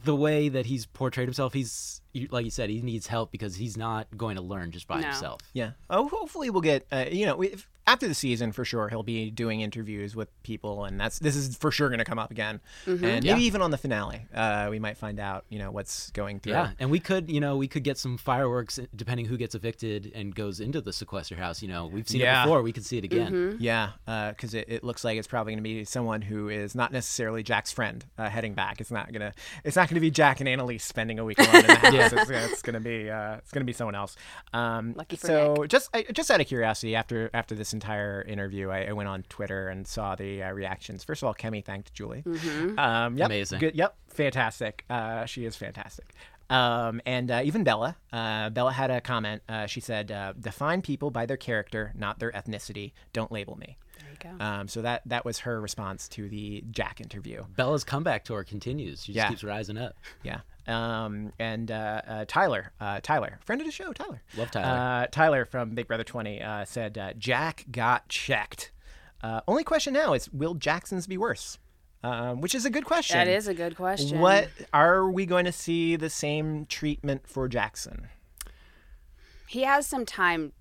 the way that he's portrayed himself. He's like you said, he needs help because he's not going to learn just by No. himself. Yeah. Oh, hopefully we'll get. Uh, you know, if, after the season for sure, he'll be doing interviews with people, and that's this is for sure going to come up again, and maybe even on the finale, uh, we might find out. You know what's going through. Yeah, and we could, you know, we could get some fireworks depending who gets evicted and goes into the sequester house. You know, we've seen Yeah. it before. We could see it again. Mm-hmm. Yeah, because it, it looks like it's probably going to be someone who is not necessarily Jack's friend uh, heading back. It's not gonna. It's not going to be Jack and Analyse spending a week alone in the *laughs* house. Yeah. It's, it's going to be. Uh, it's going to be someone else. Um, Lucky for so just I, just out of curiosity, after after this entire interview. I, I went on Twitter and saw the uh, reactions. First of all, Kemi thanked Julie. Mm-hmm. Um, yep, Amazing. Good, yep, fantastic. Uh, she is fantastic. Um, and uh, even Bella, uh, Bella had a comment. Uh, she said, uh, "Define people by their character, not their ethnicity. Don't label me." There you go. Um, so that that was her response to the Jack interview. Bella's comeback tour continues. She just Yeah. keeps rising up. Yeah. Um, and uh, uh, Tyler, uh, Tyler, friend of the show, Tyler. Love Tyler. Uh, Tyler from Big Brother 20 uh, said, uh, Jack got checked. Uh, only question now is, will Jackson's be worse? Um, which is a good question. That is a good question. What are we going to see the same treatment for Jackson? he has some time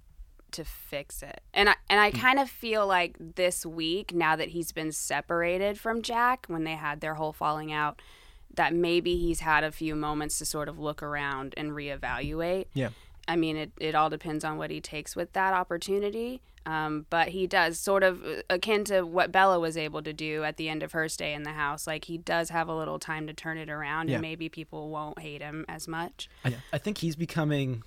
to fix it. And I and Hmm. I kind of feel like this week now that he's been separated from Jack when they had their whole falling out that maybe he's had a few moments to sort of look around and reevaluate. Yeah. I mean, it, it all depends on what he takes with that opportunity. Um, but he does sort of uh, akin to what Bella was able to do at the end of her stay in the house. Like he does have a little time to turn it around, Yeah. and maybe people won't hate him as much. I, I think he's becoming,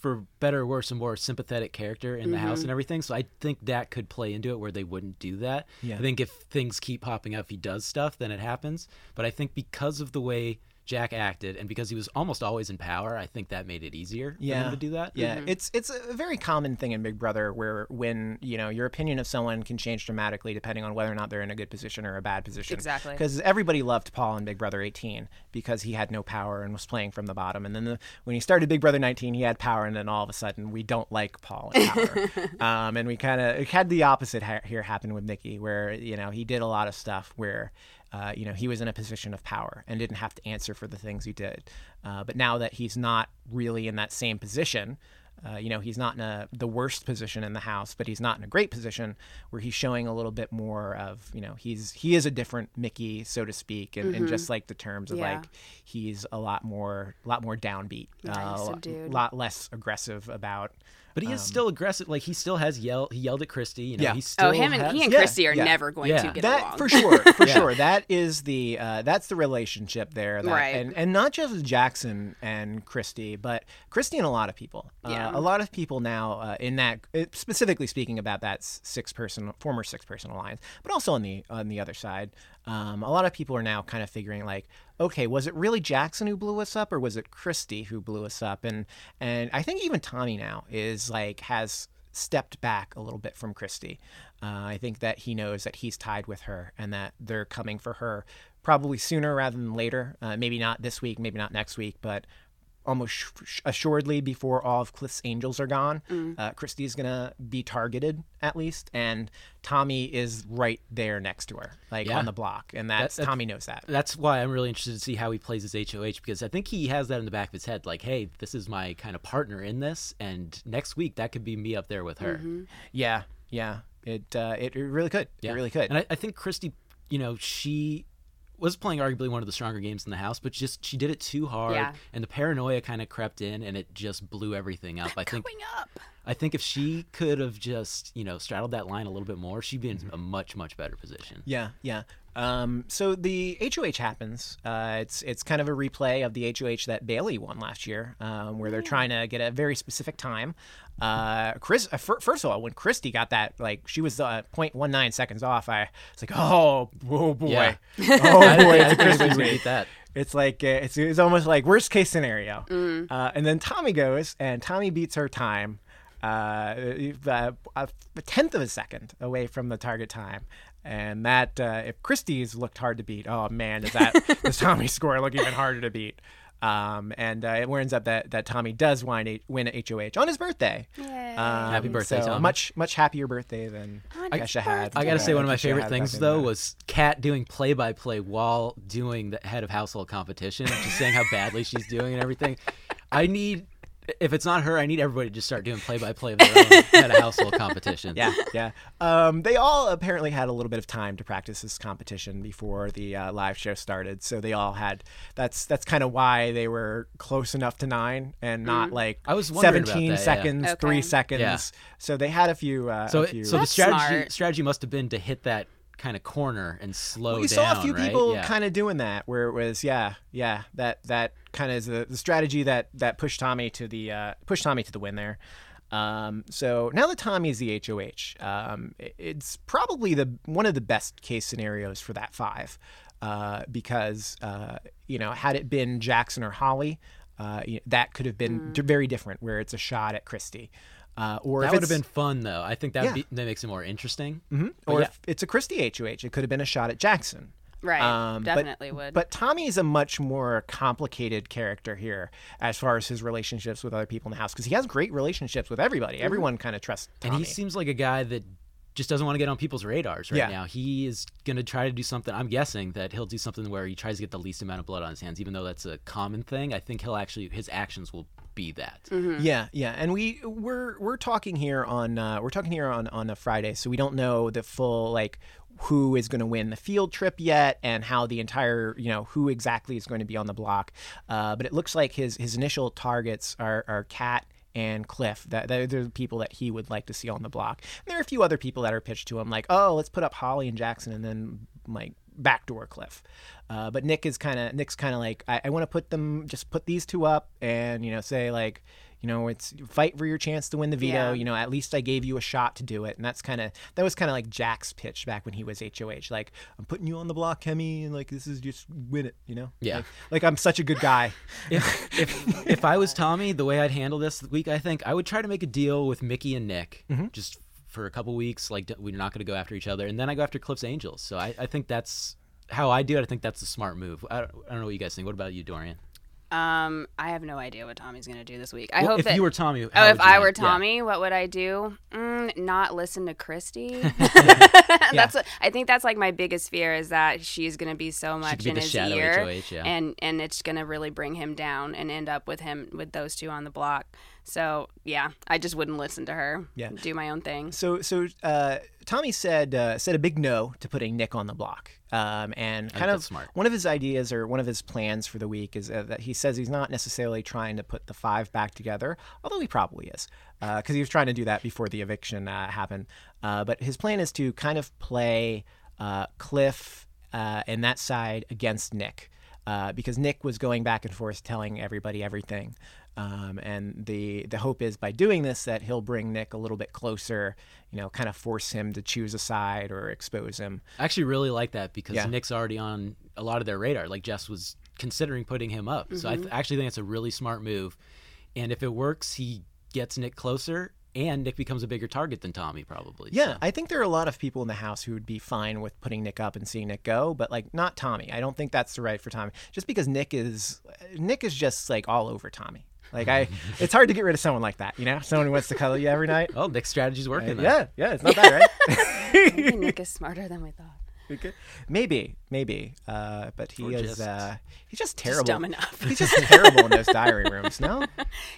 for better or worse, a more sympathetic character in the Mm-hmm. house and everything. So I think that could play into it where they wouldn't do that. Yeah. I think if things keep popping up, he does stuff, then it happens. But I think because of the way Jack acted and because he was almost always in power, I think that made it easier for Yeah. him to do that. Yeah, it's it's a very common thing in Big Brother where when you know your opinion of someone can change dramatically depending on whether or not they're in a good position or a bad position. Exactly. Because everybody loved Paul in Big Brother 18 because he had no power and was playing from the bottom. And then the, when he started Big Brother 19, he had power, and then all of a sudden we don't like Paul in power. *laughs* um, and we kind of had the opposite ha- here happen with Michie, where you know he did a lot of stuff where. Uh, you know, he was in a position of power and didn't have to answer for the things he did. Uh, but now that he's not really in that same position, uh, you know, he's not in a, the worst position in the house, but he's not in a great position where he's showing a little bit more of, you know, he's he is a different Michie, so to speak, and, and just like the terms of Yeah. like he's a lot more, a lot more downbeat, Yeah, uh, a lot, lot less aggressive about. But he is still aggressive. Like he still has yell. He yelled at Christie. You know, Yeah. he still Oh, him and has, he and Yeah, Christie are yeah. never going Yeah. to get that along. for sure, for *laughs* Yeah. sure. That is the uh, that's the relationship there, that, Right. and and not just Jackson and Christie, but Christie and a lot of people. Yeah. Uh, a lot of people now uh, in that, uh, specifically speaking about that six person former six person alliance, but also on the on the other side, um, a lot of people are now kind of figuring like, okay, was it really Jackson who blew us up, or was it Christie who blew us up? And and I think even Tommy now is like has stepped back a little bit from Christie. Uh, I think that he knows that he's tied with her and that they're coming for her probably sooner rather than later. Uh, maybe not this week, maybe not next week, but almost sh- sh- assuredly before all of Cliff's angels are gone, uh, Christie's gonna be targeted at least, and Tommy is right there next to her, like Yeah. on the block, and that's That- that- Tommy knows that. That's why I'm really interested to see how he plays his HOH because I think he has that in the back of his head. Like, hey, this is my kind of partner in this, and next week that could be me up there with her. Mm-hmm. Yeah, yeah, it uh, it, it really could, Yeah, it really could. And I, I think Christie, you know, she was playing arguably one of the stronger games in the house, but just she did it too hard, Yeah. and the paranoia kind of crept in, and it just blew everything up. I think Going up. I think if she could have just you know straddled that line a little bit more, she'd be in Mm-hmm. a much much better position. Yeah, yeah. Um, so the HOH happens. Uh, it's it's kind of a replay of the HOH that Bayleigh won last year, um, where they're trying to get a very specific time. Uh, Chris, uh, fir- first of all, when Christie got that, like she was uh, 0.19 seconds off, I was like, oh, oh boy, Yeah. oh *laughs* boy, didn't think it's Christie's beat that. It's like uh, it's, it's almost like worst case scenario. Uh, and then Tommy goes, and Tommy beats her time uh, uh, a tenth of a second away from the target time. And that uh, if Christie's looked hard to beat, oh man, does that *laughs* does Tommy's score look even harder to beat? Um, and uh, it ends up that, that Tommy does win a, win a HOH on his birthday. Yay. Um, Happy birthday, so Tommy. Much much happier birthday than On Kesha his had. I gotta say, one of my Kesha favorite things though the- was Kat doing play by play while doing the head of household competition, just saying how badly she's doing and everything. I need, if it's not her, I need everybody to just start doing play by play of their own head of household competition. yeah, yeah. Um, they all apparently had a little bit of time to practice this competition before the uh, live show started. So they all had. That's that's kind of why they were close enough to nine and not like I was seventeen that, yeah. seconds, Okay. three seconds. Yeah. So they had a few. Uh, So, a few so the strategy smart. strategy must have been to hit that kind of corner and slow we down. saw a few right? people yeah. kind of doing that, where it was yeah, yeah. That that kind of is the, the strategy that that pushed Tommy to the uh, pushed Tommy to the win there. Um, so now that Tommy's the HOH, um, it's probably the one of the best case scenarios for that five, uh, because uh, you know had it been Jackson or Holly, uh, that could have been mm. very different, where it's a shot at Christie. Uh, or that would have been fun though. I think that yeah. be, that makes it more interesting. Mm-hmm. Or yeah. if it's a Christie HOH, it could have been a shot at Jackson. Right. Um, definitely but, would. But Tommy is a much more complicated character here as far as his relationships with other people in the house because he has great relationships with everybody. Mm-hmm. Everyone kind of trusts Tommy. And he seems like a guy that just doesn't want to get on people's radars right yeah. now. He is going to try to do something. I'm guessing that he'll do something where he tries to get the least amount of blood on his hands, even though that's a common thing. I think he'll actually his actions will be that. Mm-hmm. Yeah, yeah, and we we're we're talking here on uh, we're talking here on on a Friday, so we don't know the full like who is going to win the field trip yet and how the entire you know who exactly is going to be on the block. Uh, but it looks like his his initial targets are are Kat and Cliff. That they're the people that he would like to see on the block. And there are a few other people that are pitched to him, like, oh, let's put up Holly and Jackson, and then like backdoor Cliff. Uh, but Nick is kind of Nick's kind of like, I, I want to put them, just put these two up, and you know, say like, you know, it's fight for your chance to win the veto. Yeah. You know, at least I gave you a shot to do it. And that's kind of that was kind of like Jack's pitch back when he was HOH. Like, I'm putting you on the block, Kemi, and like this is just win it. You know? Yeah. Like, like I'm such a good guy. *laughs* if if if I was Tommy, the way I'd handle this week, I think I would try to make a deal with Michie and Nick, mm-hmm. just for a couple weeks. Like we're not going to go after each other, and then I go after Cliff's Angels. So I, I think that's how I do it. I think that's a smart move. I don't, I don't know what you guys think. What about you, Dorian? Um, I have no idea what Tommy's gonna do this week. I well, hope if that, you were Tommy. oh, if I were Tommy, yeah. what would I do? Mm, not listen to Christie. *laughs* *laughs* that's what, I think that's like my biggest fear is that she's gonna be so much in his ear, HOH, yeah. and and it's gonna really bring him down and end up with him with those two on the block. So yeah, I just wouldn't listen to her. Yeah, do my own thing. So so uh, Tommy said uh, said a big no to putting Nick on the block. Um, and kind of smart. one of his ideas or one of his plans for the week is uh, that he says he's not necessarily trying to put the five back together, although he probably is, because uh, he was trying to do that before the eviction uh, happened. Uh, but his plan is to kind of play uh, Cliff and that side against Nick. Because Nick was going back and forth telling everybody everything, um, and the the hope is by doing this that he'll bring Nick a little bit closer, you know, kind of force him to choose a side or expose him. I actually really like that because yeah. Nick's already on a lot of their radar. Like Jess was considering putting him up, mm-hmm. so I th- mm-hmm. actually think it's a really smart move. And if it works, he gets Nick closer, and Nick becomes a bigger target than Tommy probably. Yeah, so. I think there are a lot of people in the house who would be fine with putting Nick up and seeing Nick go, but like not Tommy. I don't think that's the right for Tommy. Just because Nick is Nick is just like all over Tommy. Like I, *laughs* it's hard to get rid of someone like that. You know, someone who wants to cuddle you every night. *laughs* Oh, Nick's strategy's working. Uh, yeah, yeah, it's not bad, right? *laughs* maybe Nick is smarter than we thought. *laughs* Maybe, maybe, uh, but he or is. Just, uh, he's just terrible. Just dumb enough. he's just terrible in those diary rooms. No.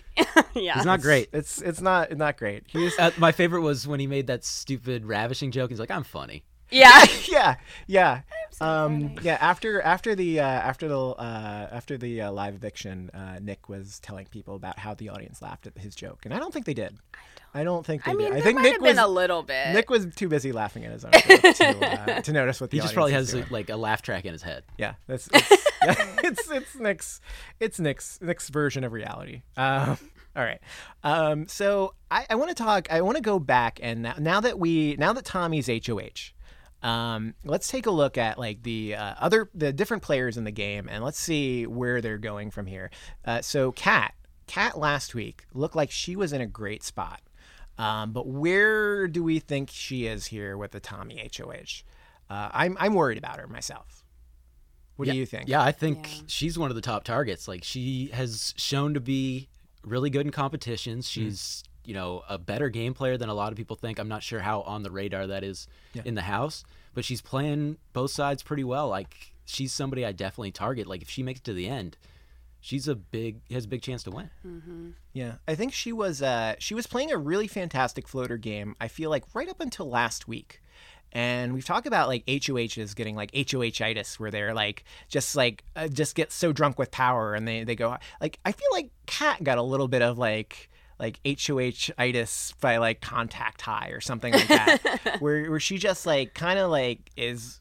*laughs* yeah. He's not great. It's it's not not great. He's uh, my favorite was when he made that stupid ravishing joke. He's like, "I'm funny." *laughs* Yeah. yeah. Yeah. Um, yeah. After after the uh, after the uh, after the uh, live eviction, uh, Nick was telling people about how the audience laughed at his joke, and I don't think they did. I don't think they I mean, did. I think Nick was a little bit. Nick was too busy laughing at his own *laughs* joke to, uh, to notice what the he just probably has like a laugh track in his head. Yeah, that's *laughs* it's, it's it's Nick's it's Nick's Nick's version of reality. Um, all right. Um, so I, I want to talk. I want to go back and now, now that we now that Tommy's HOH. Um, let's take a look at like the uh, other the different players in the game and let's see where they're going from here. Uh, so Kat, Kat last week looked like she was in a great spot, um, but where do we think she is here with the Tommy HOH? Uh, I'm I'm worried about her myself. What yeah, do you think? Yeah, I think yeah. she's one of the top targets. Like she has shown to be really good in competitions. Hmm. She's mm you know a better game player than a lot of people think. I'm not sure how on the radar that is yeah. in the house, but she's playing both sides pretty well. Like she's somebody I definitely target. Like if she makes it to the end, she's a big has a big chance to win. Mm-hmm. Yeah, I think she was uh, she was playing a really fantastic floater game. I feel like right up until last week. And we've talked about like HOHs getting like HOHitis, where they're like just like uh, just get so drunk with power, and they they go like I feel like Kat got a little bit of like like HOH itis by like contact high or something like that, *laughs* where where she just like kind of like is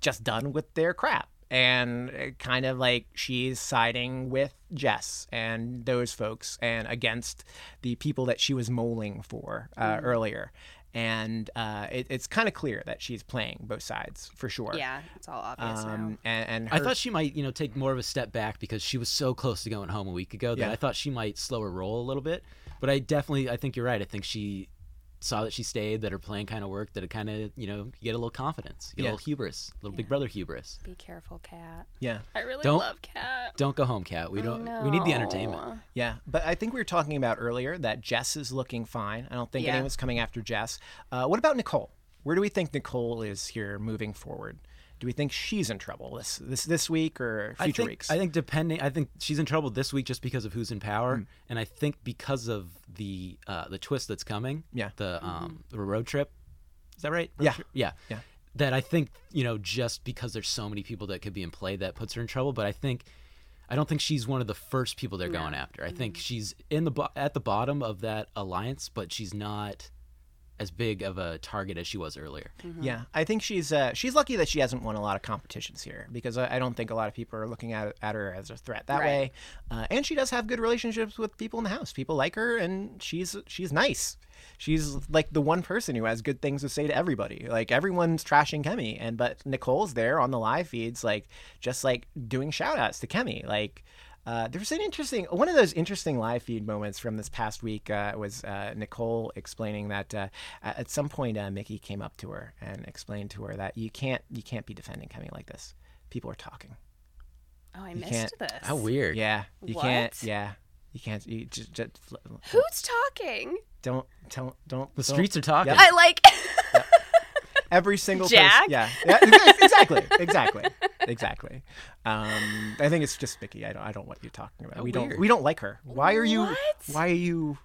just done with their crap and uh, kind of like she's siding with Jess and those folks and against the people that she was moling for uh, earlier. And uh, it, it's kind of clear that she's playing both sides for sure. Yeah, it's all obvious now. Um, and, and I thought she might, you know, take more of a step back because she was so close to going home a week ago that Yeah. I thought she might slow her roll a little bit. But I definitely, I think you're right. I think she saw that she stayed, that her plan kind of worked, that it kind of, you know, you get a little confidence, you get Yeah. a little hubris, a little big brother hubris. Be careful, Kat. yeah. I really Don't- love Kat. Don't go home, Kat. We don't. We need the entertainment. Yeah, but I think we were talking about earlier that Jess is looking fine. I don't think Yeah. anyone's coming after Jess. Uh, what about Nicole? Where do we think Nicole is here moving forward? Do we think she's in trouble this this this week or I future think, weeks? I think depending, I think she's in trouble this week just because of who's in power, Hmm. and I think because of the uh, the twist that's coming. Yeah. The um the road trip. Is that right? Road Yeah. trip? Yeah. Yeah. That I think you know just because there's so many people that could be in play that puts her in trouble, but I think. I don't think she's one of the first people they're going after. I think she's in the bo- at the bottom of that alliance, but she's not as big of a target as she was earlier. Yeah, I think she's uh, she's lucky that she hasn't won a lot of competitions here because I, I don't think a lot of people are looking at at her as a threat that Right. way. Uh, and she does have good relationships with people in the house. People like her, and she's she's nice. She's like the one person who has good things to say to everybody. Like everyone's trashing Kemi, and but Nicole's there on the live feeds, like just like doing shout outs to Kemi, like. Uh, there was an interesting one of those interesting live feed moments from this past week uh, was uh, Nicole explaining that uh, at at some point uh, Michie came up to her and explained to her that you can't you can't be defending Kemi like this. People are talking. Oh, I You missed this. How weird. Yeah, you can't. Yeah, you can't. You just, just Who's talking? don't don't don't. The don't- streets are talking. Yep. I like. Every single Jack? person. Yeah, yeah, exactly, exactly, exactly. Um, I think it's just Michie. I don't. I don't know what you're talking about. How we don't. We don't like her. Why are you? What? Why are you?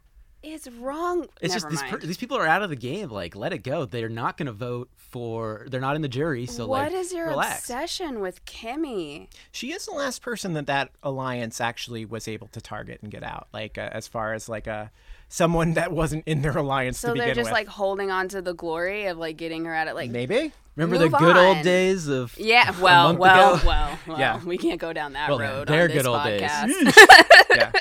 is wrong. It's Never just these, per- these people are out of the game. Like, let it go. They're not going to vote for. They're not in the jury. So What like, is your relax. obsession with Kemi? She is the last person that that alliance actually was able to target and get out. Like uh, as far as like a someone that wasn't in their alliance So to begin they're just with. like holding on to the glory of like getting her at it. Like, Maybe. Remember the good old days of yeah, well, well, ago? well, *laughs* well. Yeah. We can't go down that Well, road they're on this good old days. podcast. *laughs* yeah.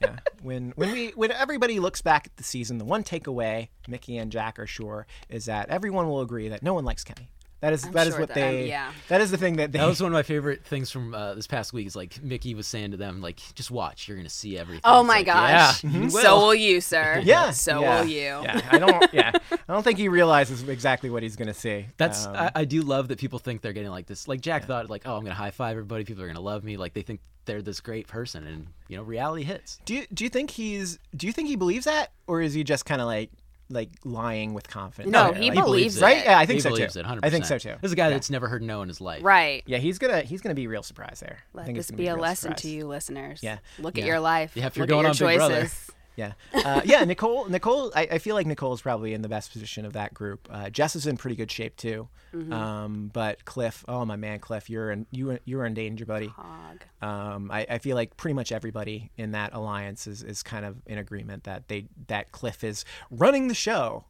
Yeah. When when we when everybody looks back at the season, the one takeaway Michie and Jack are sure is that everyone will agree that no one likes Kemi. That is that is sure what that- they um, yeah. that is the thing that they That was one of my favorite things from uh, this past week. Is like Michie was saying to them, like, just watch, you're gonna see everything. Oh It's my like, gosh. Yeah, you So will. will you, sir. *laughs* yeah. So yeah, will you. Yeah. *laughs* I don't yeah. I don't think he realizes exactly what he's gonna see. That's Um, I, I do love that people think they're getting like this. Like Jack thought, like, oh, I'm gonna high five everybody. People are gonna love me. Like they think they're this great person, and you know, reality hits. do you do you think he's do you think he believes that or is he just kind of like like lying with confidence? No, there? he Like- believes it. Right? Yeah, I think he so believes too. it 100%. I think so too. This is a guy Yeah. that's never heard no in his life. Right. Yeah, he's gonna he's gonna be real surprised there. I Let think this it's gonna be a lesson surprise. to you, listeners. Yeah. Look Yeah. at your life. Yeah, if you're Look going at your on Big Brother. Choices. Yeah, uh, yeah. Nicole, Nicole. I, I feel like Nicole's probably in the best position of that group. Uh, Jess is in pretty good shape too. Mm-hmm. Um, but Cliff, oh my man, Cliff, you're in you you're in danger, buddy. Hogg. Um, I, I feel like pretty much everybody in that alliance is, is kind of in agreement that they that Cliff is running the show.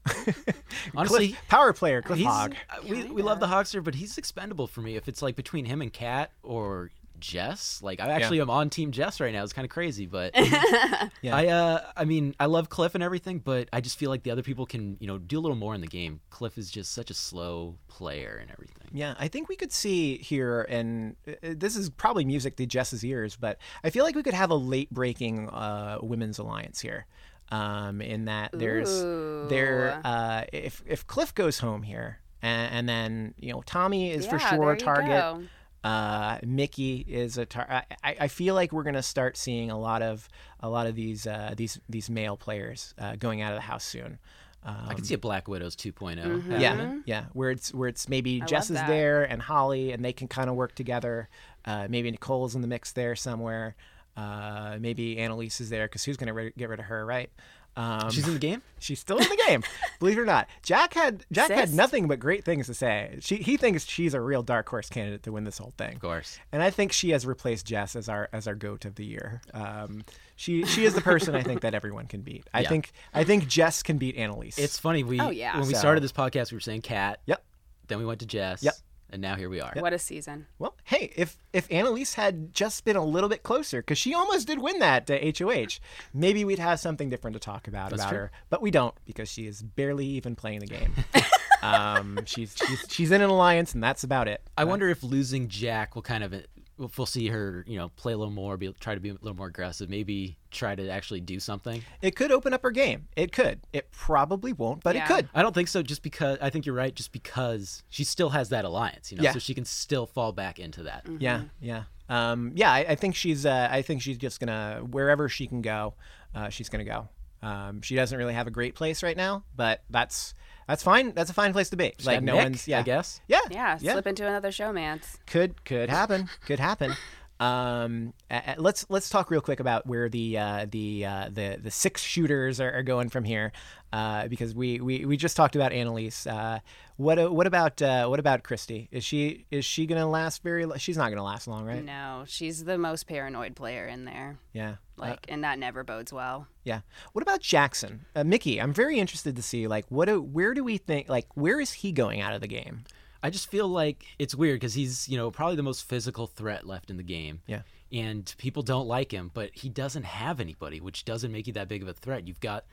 *laughs* Honestly, Cliff, power player, Cliff He's, Hogg. uh, we, we love the Hogster, but he's expendable for me. If it's like between him and Kat or Jess, like I actually am on Team Jess right now. It's kind of crazy, but *laughs* Yeah. I uh I mean I love Cliff and everything, but I just feel like the other people can you know do a little more in the game. Cliff is just such a slow player and everything. Yeah, I think we could see here, and uh, this is probably music to Jess's ears, but I feel like we could have a late breaking uh, women's alliance here. Um, in that there's there uh, if if Cliff goes home here, and, and then you know Tommy is for sure a target. go. Uh, Michie is a target. I, I feel like we're gonna start seeing a lot of a lot of these uh, these these male players uh, going out of the house soon. Um, I can see a Black Widows 2.0. Mm-hmm. yeah, yeah, where it's where it's maybe I Jess is that. there and Holly, and they can kind of work together. Uh, maybe Nicole's in the mix there somewhere. Uh, maybe Analyse is there because who's going to re- get rid of her, right? Um, She's in the game. *laughs* she's still in the game, believe it or not. Jack had Jack had nothing but great things to say. She he thinks she's a real dark horse candidate to win this whole thing. Of course. And I think she has replaced Jess as our as our goat of the year. Um, she she is the person I think that everyone can beat. I Yeah. think I think Jess can beat Analyse. It's funny. We Oh, yeah. when we So- started this podcast, we were saying Kat. Yep. Then we went to Jess. Yep. And now here we are. What a season. Well, hey, if if Analyse had just been a little bit closer, because she almost did win that uh, HOH, maybe we'd have something different to talk about That's about true. her. But we don't because she is barely even playing the game. *laughs* um, she's she's she's in an alliance, and that's about it. I wonder if losing Jack will kind of we'll we'll see her, you know, play a little more, be try to be a little more aggressive, maybe try to actually do something. It could open up her game. It could. It probably won't, but it could. I don't think so. Just because I think you're right. Just because she still has that alliance, you know, Yeah. so she can still fall back into that. Yeah, yeah, um, yeah. I, I think she's. Uh, I think she's just gonna wherever she can go, uh, she's gonna go. Um, she doesn't really have a great place right now, but that's that's fine. That's a fine place to be. She's like no Nick, one's. Yeah, I guess. Yeah, Yeah, yeah. slip into another showmance. Could could happen. Could happen. Um, let's let's talk real quick about where the uh, the uh, the the six shooters are, are going from here, uh, because we, we, we just talked about Analyse. Uh, what uh, what about uh, what about Christie? Is she is she gonna last very? lo- She's not gonna last long, right? No, she's the most paranoid player in there. Yeah. Like, and that never bodes well. Yeah. What about Jackson? Uh, Michie, I'm very interested to see like what do, where do we think like where is he going out of the game? I just feel like it's weird because he's, you know, probably the most physical threat left in the game. Yeah. And people don't like him, but he doesn't have anybody, which doesn't make you that big of a threat. You've got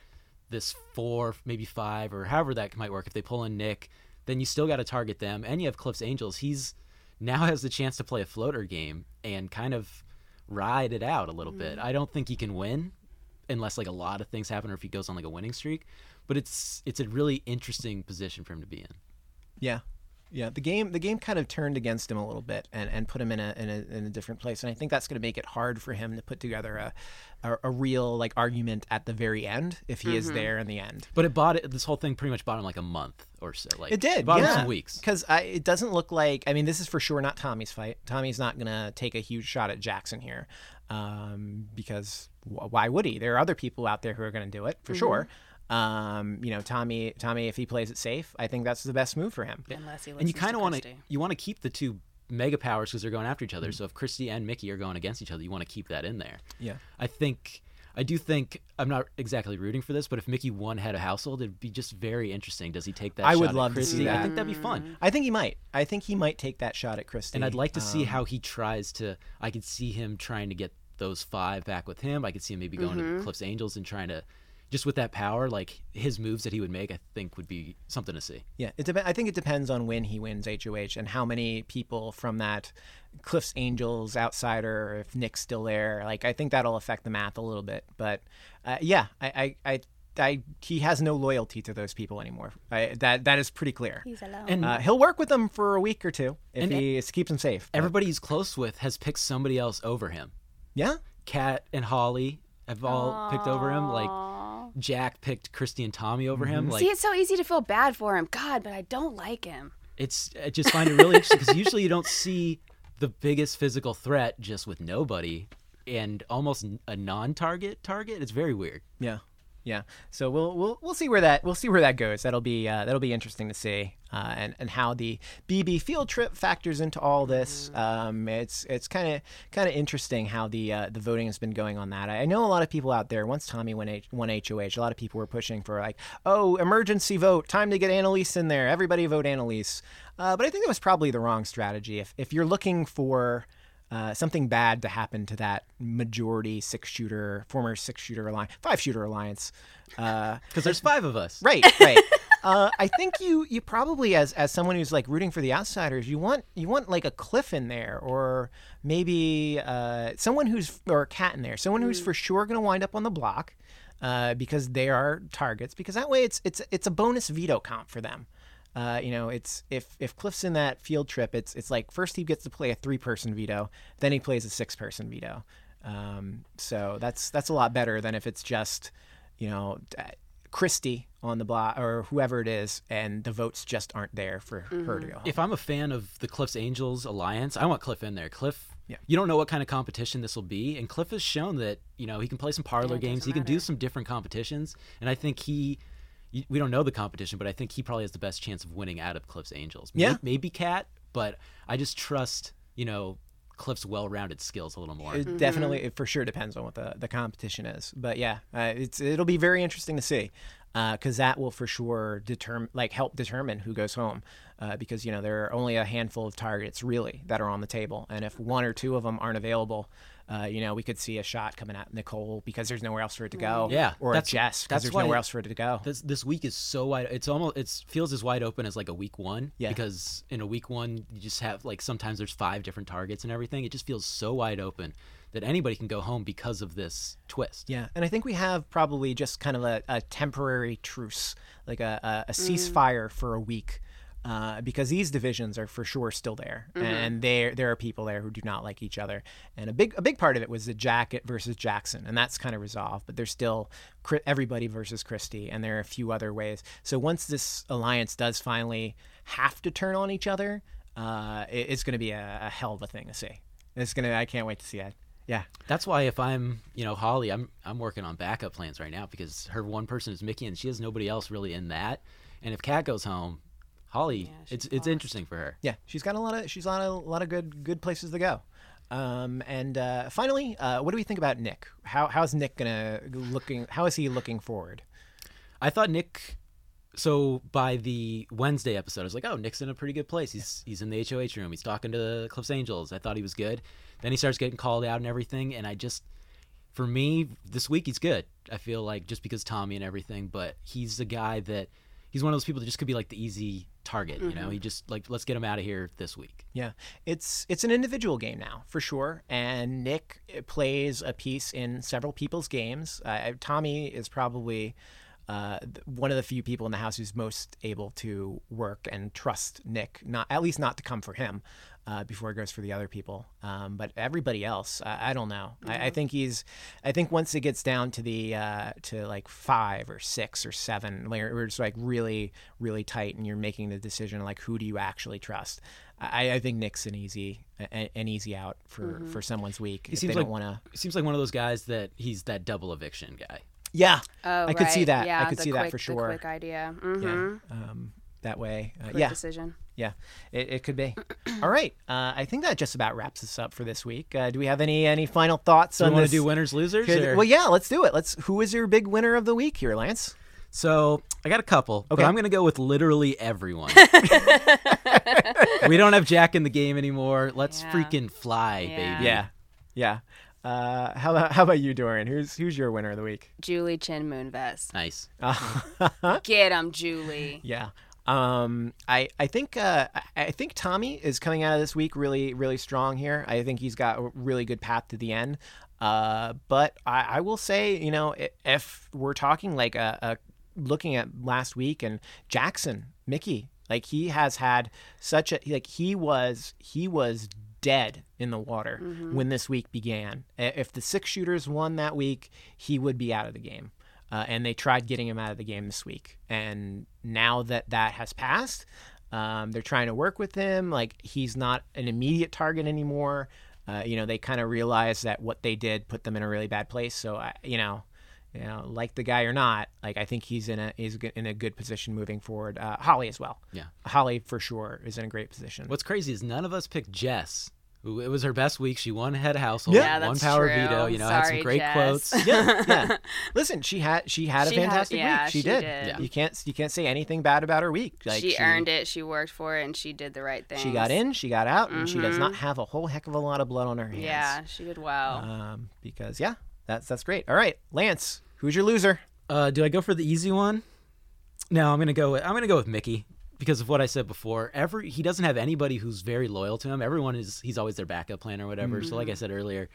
this four, maybe five, or however that might work. If they pull in Nick, then you still got to target them. And you have Cliff's Angels. He's now has the chance to play a floater game and kind of ride it out a little bit. Mm. I don't think he can win unless like a lot of things happen or if he goes on like a winning streak. But it's it's a really interesting position for him to be in. Yeah. Yeah, the game the game kind of turned against him a little bit and, and put him in a, in a in a different place, and I think that's going to make it hard for him to put together a, a a real like argument at the very end if he is there in the end. But it bought it. This whole thing pretty much bought him like a month or so. Like It did, bought him yeah. some weeks. Because it doesn't look like. I mean, this is for sure not Tommy's fight. Tommy's not going to take a huge shot at Jackson here, um, because wh- why would he? There are other people out there who are going to do it for sure. Um, you know, Tommy. Tommy, if he plays it safe, I think that's the best move for him. Unless he And you kind of want to you want to keep the two mega powers because they're going after each other. Mm. So if Christie and Michie are going against each other, you want to keep that in there. Yeah. I think. I do think I'm not exactly rooting for this, but if Michie won head of household, it'd be just very interesting. Does he take that? Shot? I shot would at love to Christie? see I think that'd be fun. I think he might. I think he might take that shot at Christie. And I'd like to see Um, how he tries to. I could see him trying to get those five back with him. I could see him maybe going to the Cliff's Angels and trying to, just with that power, like his moves that he would make. I think would be something to see. Yeah, it dep- I think it depends on when he wins HOH and how many people from that Cliff's Angels outsider, if Nick's still there. Like, I think that'll affect the math a little bit. But uh, yeah, I, I, I, I, he has no loyalty to those people anymore. I, that that is pretty clear. He's alone. And Uh, he'll work with them for a week or two if And- he keeps them safe. but- everybody he's close with has picked somebody else over him. yeah, Kat and Holly have all picked over him. Like Aw. Jack picked Christie and Tommy over him. Mm-hmm. Like See, it's so easy to feel bad for him. God, but I don't like him. it's I just find it really interesting because usually you don't see the biggest physical threat just with nobody and almost a non-target target. It's very weird. Yeah, yeah. So we'll we'll we'll see where that we'll see where that goes. That'll be uh, that'll be interesting to see, uh, and and how the BB field trip factors into all this. Um, it's it's kind of kind of interesting how the uh, the voting has been going on that. I, know a lot of people out there. Once Tommy won H- won HOH, a lot of people were pushing for like, oh, emergency vote, time to get Analyse in there. Everybody vote Analyse. Uh, but I think that was probably the wrong strategy. If if you're looking for uh, something bad to happen to that majority six shooter, former six shooter alliance, five shooter alliance. Uh, Because there's five of us. right, right. *laughs* Uh, I think you you probably as as someone who's like rooting for the outsiders, you want you want like a cliff in there, or maybe uh, someone who's or a cat in there, someone who's for sure going to wind up on the block. Uh, because they are targets. Because that way, it's it's it's a bonus veto count for them. Uh, you know, it's if if Cliff's in that field trip, it's it's like first he gets to play a three person veto, then he plays a six person veto. Um, so that's that's a lot better than if it's just you know d- Christie on the block or whoever it is, and the votes just aren't there for her to go. Home. If I'm a fan of the Cliff's Angels alliance, I want Cliff in there. Cliff, Yeah. you don't know what kind of competition this will be, and Cliff has shown that you know he can play some parlor it games. doesn't He can do some different competitions, and I think he. Y- We don't know the competition, but I think he probably has the best chance of winning out of Cliff's Angels. Yeah. maybe Kat, but I just trust you know Cliff's well-rounded skills a little more. It definitely, it for sure depends on what the, the competition is. But yeah, uh, it's it'll be very interesting to see. because that will for sure determine, like, help determine who goes home. Uh, because you know there are only a handful of targets really that are on the table, and if one or two of them aren't available, uh, you know we could see a shot coming at Nicole because there's nowhere else for it to go. Yeah, or that's- a Jess because there's nowhere it- else for it to go. This this week is so wide. It's almost it feels as wide open as like a week one. Yeah. Because in a week one, you just have like sometimes there's five different targets and everything. It just feels so wide open that anybody can go home because of this twist. Yeah, and I think we have probably just kind of a, a temporary truce, like a, a, a ceasefire for a week, uh, because these divisions are for sure still there, and there there are people there who do not like each other, and a big a big part of it was the Jacket versus Jackson, and that's kind of resolved, but there's still everybody versus Christie, and there are a few other ways. So once this alliance does finally have to turn on each other, uh, it, it's going to be a, a hell of a thing to see. It's gonna. I can't wait to see it. Yeah. That's why if I'm, you know, Holly, I'm I'm working on backup plans right now because her one person is Michie and she has nobody else really in that. And if Kat goes home, Holly, she's it's it's lost. interesting for her. Yeah, she's got a lot of she's got a lot of good good places to go. Um, and uh, finally, uh, what do we think about Nick? How how's Nick gonna looking? How is he looking forward? I thought Nick. So by the Wednesday episode, I was like, "Oh, Nick's in a pretty good place. He's he's in the HOH room. He's talking to the Cliffs Angels. I thought he was good. Then he starts getting called out and everything, and I just, for me, this week he's good. I feel like just because Tommy and everything, but he's the guy that he's one of those people that just could be like the easy target. You know, he just like let's get him out of here this week. Yeah, it's it's an individual game now for sure, and Nick uh, plays a piece in several people's games. Uh, Tommy is probably uh, one of the few people in the house who's most able to work and trust Nick, not at least not to come for him uh, before it goes for the other people. Um, but everybody else, I, I don't know. I, I think he's. I think once it gets down to the uh, to like five or six or seven, like we're just like really really tight, and you're making the decision like who do you actually trust. I, I think Nick's an easy a- an easy out for, for someone's week. He seems like- want to. Seems like one of those guys that he's that double eviction guy. Yeah, Oh, I could see right. that. I could the see that quick- for the sure. quick idea. hmm Yeah, um, that way. Uh, Quick yeah, decision. Yeah, it, it could be. *clears throat* All right, uh, I think that just about wraps us up for this week. Uh, do we have any any final thoughts So on we want to do winners losers? Could- or- well, yeah, let's do it. Let's. Who is your big winner of the week here, Lance? So I got a couple, Okay. but I'm gonna go with literally everyone. *laughs* *laughs* we don't have Jack in the game anymore. Let's Yeah. freaking fly, Yeah. baby. Yeah, yeah. Uh, how about how about you, Doriean? Who's who's your winner of the week? Julie Chen Moonves. Nice. *laughs* Get him, Julie. Yeah. Um, I I think uh, I- think Tommy is coming out of this week really really strong here. I think he's got a really good path to the end. Uh, but I, I will say, you know, if we're talking like a, a looking at last week and Jackson, Michie, like he has had such a like he was he was dead in the water when this week began. If the six shooters won that week, he would be out of the game. Uh, and they tried getting him out of the game this week. And now that that has passed, um, they're trying to work with him. Like he's not an immediate target anymore. Uh, you know, they kind of realize that what they did put them in a really bad place. So, I, you know, you know, like the guy or not, like I think he's in a is in a good position moving forward. Uh, Holly as well. Yeah. Holly for sure is in a great position. What's crazy is none of us picked Jess. Who it was her best week. She won head of household, Yeah, one that's power true. veto. You know, had some great Jess. quotes. *laughs* yeah, yeah. Listen, she had she had a She had- fantastic yeah, week. She, she did. did. Yeah. You can't you can't say anything bad about her week. Like, she, earned it. She worked for it, and she did the right thing. She got in, she got out, and she does not have a whole heck of a lot of blood on her hands. Yeah, she did well. Um, because yeah, that's that's great. All right, Lance, who's your loser? Uh, do I go for the easy one? No, I'm gonna go with I'm gonna go with Michie because of what I said before. Every he doesn't have anybody who's very loyal to him. Everyone is he's always their backup plan or whatever. So like I said earlier,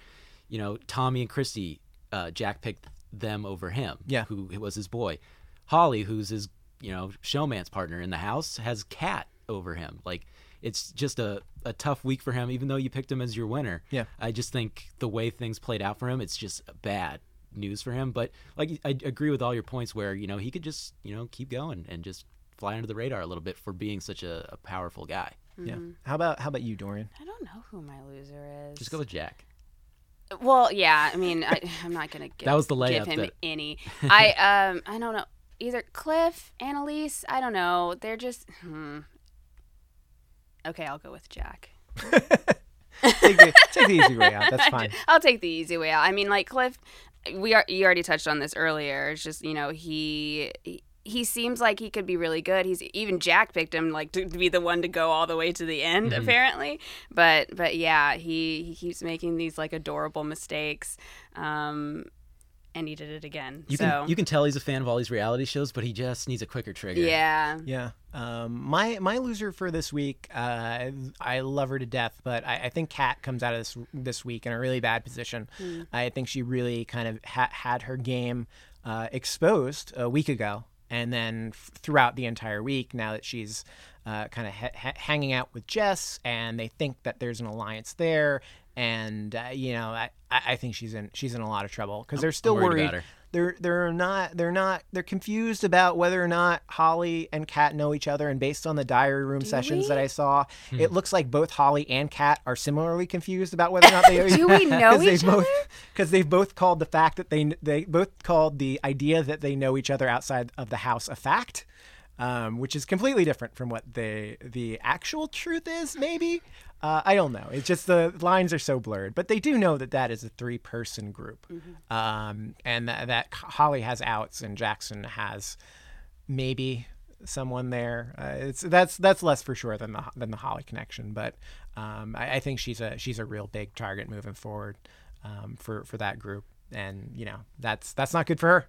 you know, Tommy and Christie, uh, Jack picked them over him. Yeah. who was his boy. Holly, who's his you know showmance partner in the house, has Kat over him. Like it's just a, a tough week for him, even though you picked him as your winner. Yeah. I just think the way things played out for him, it's just bad news for him. But like I agree with all your points where you know he could just you know keep going and just fly under the radar a little bit for being such a, a powerful guy. Yeah. Mm-hmm. How about how about you, Doriean? I don't know who my loser is. Just go with Jack. Well, yeah. I mean, I, I'm not gonna *laughs* give, That was the give layup him that- any. *laughs* I um, I don't know. Either Cliff, Analyse. I don't know. They're just. Hmm. Okay, I'll go with Jack. *laughs* Take the, take the easy way out. That's fine. I'll take the easy way out. I mean, like Cliff, we are you already touched on this earlier. It's just you know he, he he seems like he could be really good. He's even Jack picked him like to, to be the one to go all the way to the end Mm-hmm. apparently. But but yeah, he he keeps making these like adorable mistakes. Um and he did it again. You so can you can tell he's a fan of all these reality shows, but he just needs a quicker trigger. yeah. Yeah. Um, my my loser for this week, uh, I love her to death, but I, I think Kat comes out of this this week in a really bad position. I think she really kind of ha- had her game uh, exposed a week ago, and then f- throughout the entire week, now that she's uh, kind of ha- ha- hanging out with Jess, and they think that there's an alliance there, and uh, you know, I, I think she's in she's in a lot of trouble because they're still worried worried. About her. They're they're not they're not they're confused about whether or not Holly and Kat know each other. And based on the diary room sessions that I saw, Hmm. it looks like both Holly and Kat are similarly confused about whether or not they *laughs* Do we know *laughs* each both, other? Because they've both called the fact that they they both called the idea that they know each other outside of the house a fact. Um, which is completely different from what the the actual truth is. Maybe uh, I don't know. It's just the lines are so blurred, but they do know that that is a three person group, um, and that, that Holly has outs and Jackson has maybe someone there. Uh, it's that's that's less for sure than the than the Holly connection, but um, I, I think she's a she's a real big target moving forward um, for for that group, and you know that's that's not good for her.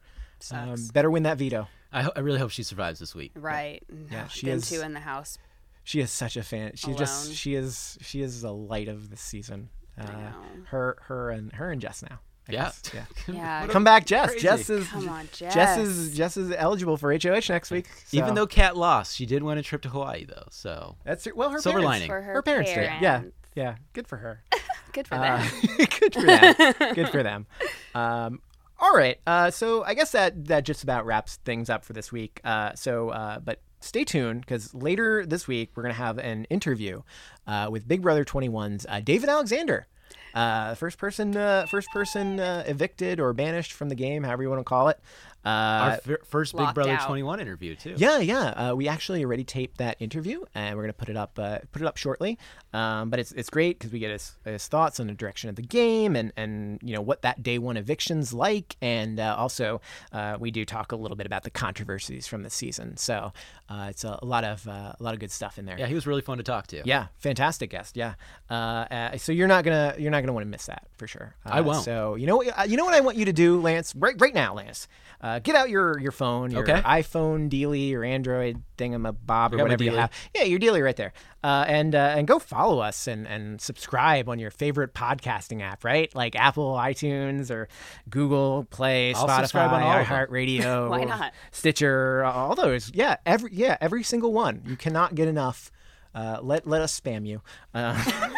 Um, better win that veto. I, ho- I really hope she survives this week. Right. Yeah, she Them is- two in the house. She is such a fan. She just she is she is the light of the season. Uh, know. her her and her and Jess now. I Yeah. guess. yeah. *laughs* Yeah. Come back, Jess. Crazy. Jess is Come on, Jess. Jess is Jess is eligible for HOH next week. Even though Kat lost, she did win a trip to Hawaii though. So that's well her Silver parents, lining. For her parents did. Yeah, yeah, good for her. *laughs* Good for Uh, them. *laughs* good for them. Good for them. Um, all right. Uh, so I guess that that just about wraps things up for this week. Uh, so, uh, but stay tuned because later this week we're gonna have an interview uh, with Big Brother 21's uh, David Alexander. Uh, first person, uh, first person uh, evicted or banished from the game, however you want to call it. Uh, our fir- first Big Brother out. 21 interview too. yeah, yeah. Uh, we actually already taped that interview, and we're gonna put it up, uh, put it up shortly. Um, but it's it's great because we get his, his thoughts on the direction of the game, and and you know what that day one eviction's like, and uh, also uh, we do talk a little bit about the controversies from the season. So uh, it's a, a lot of uh, a lot of good stuff in there. Yeah, he was really fun to talk to. Yeah, fantastic guest. Yeah. Uh, uh, so you're not gonna you're not gonna want to miss that for sure. Uh, I won't. So you know what you know what I want you to do, Lance. Right right now, Lance. Uh, get out your your phone, your Okay. iPhone dealy or Android thingamabob or whatever you have. Yeah, your dealy right there. Uh, and uh, and go follow us and and subscribe on your favorite podcasting app, right? Like Apple, iTunes, or Google Play, I'll Spotify, subscribe on all of *laughs* iHeartRadio, Why not? Stitcher, all those. Yeah, every yeah every single one. You cannot get enough. Uh, let let us spam you. Uh, *laughs*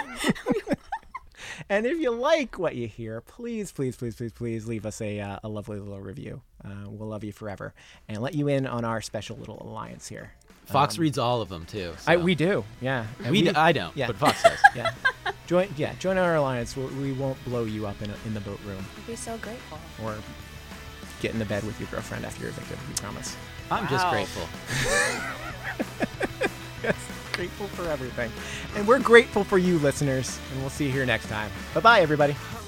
and if you like what you hear, please, please, please, please, please leave us a, uh, a lovely little review. Uh, we'll love you forever and let you in on our special little alliance here. Fox reads all of them too. Um, I, we do, yeah. And we, d- I don't, yeah. but Fox does. *laughs* yeah. Join, yeah, join our alliance. We, we won't blow you up in, a, in the boat room I'd be so grateful. or get in the bed with your girlfriend after you're evicted. We promise. I'm just grateful. *laughs* Yes, grateful for everything. And we're grateful for you, listeners. And we'll see you here next time. Bye bye, everybody. Hello.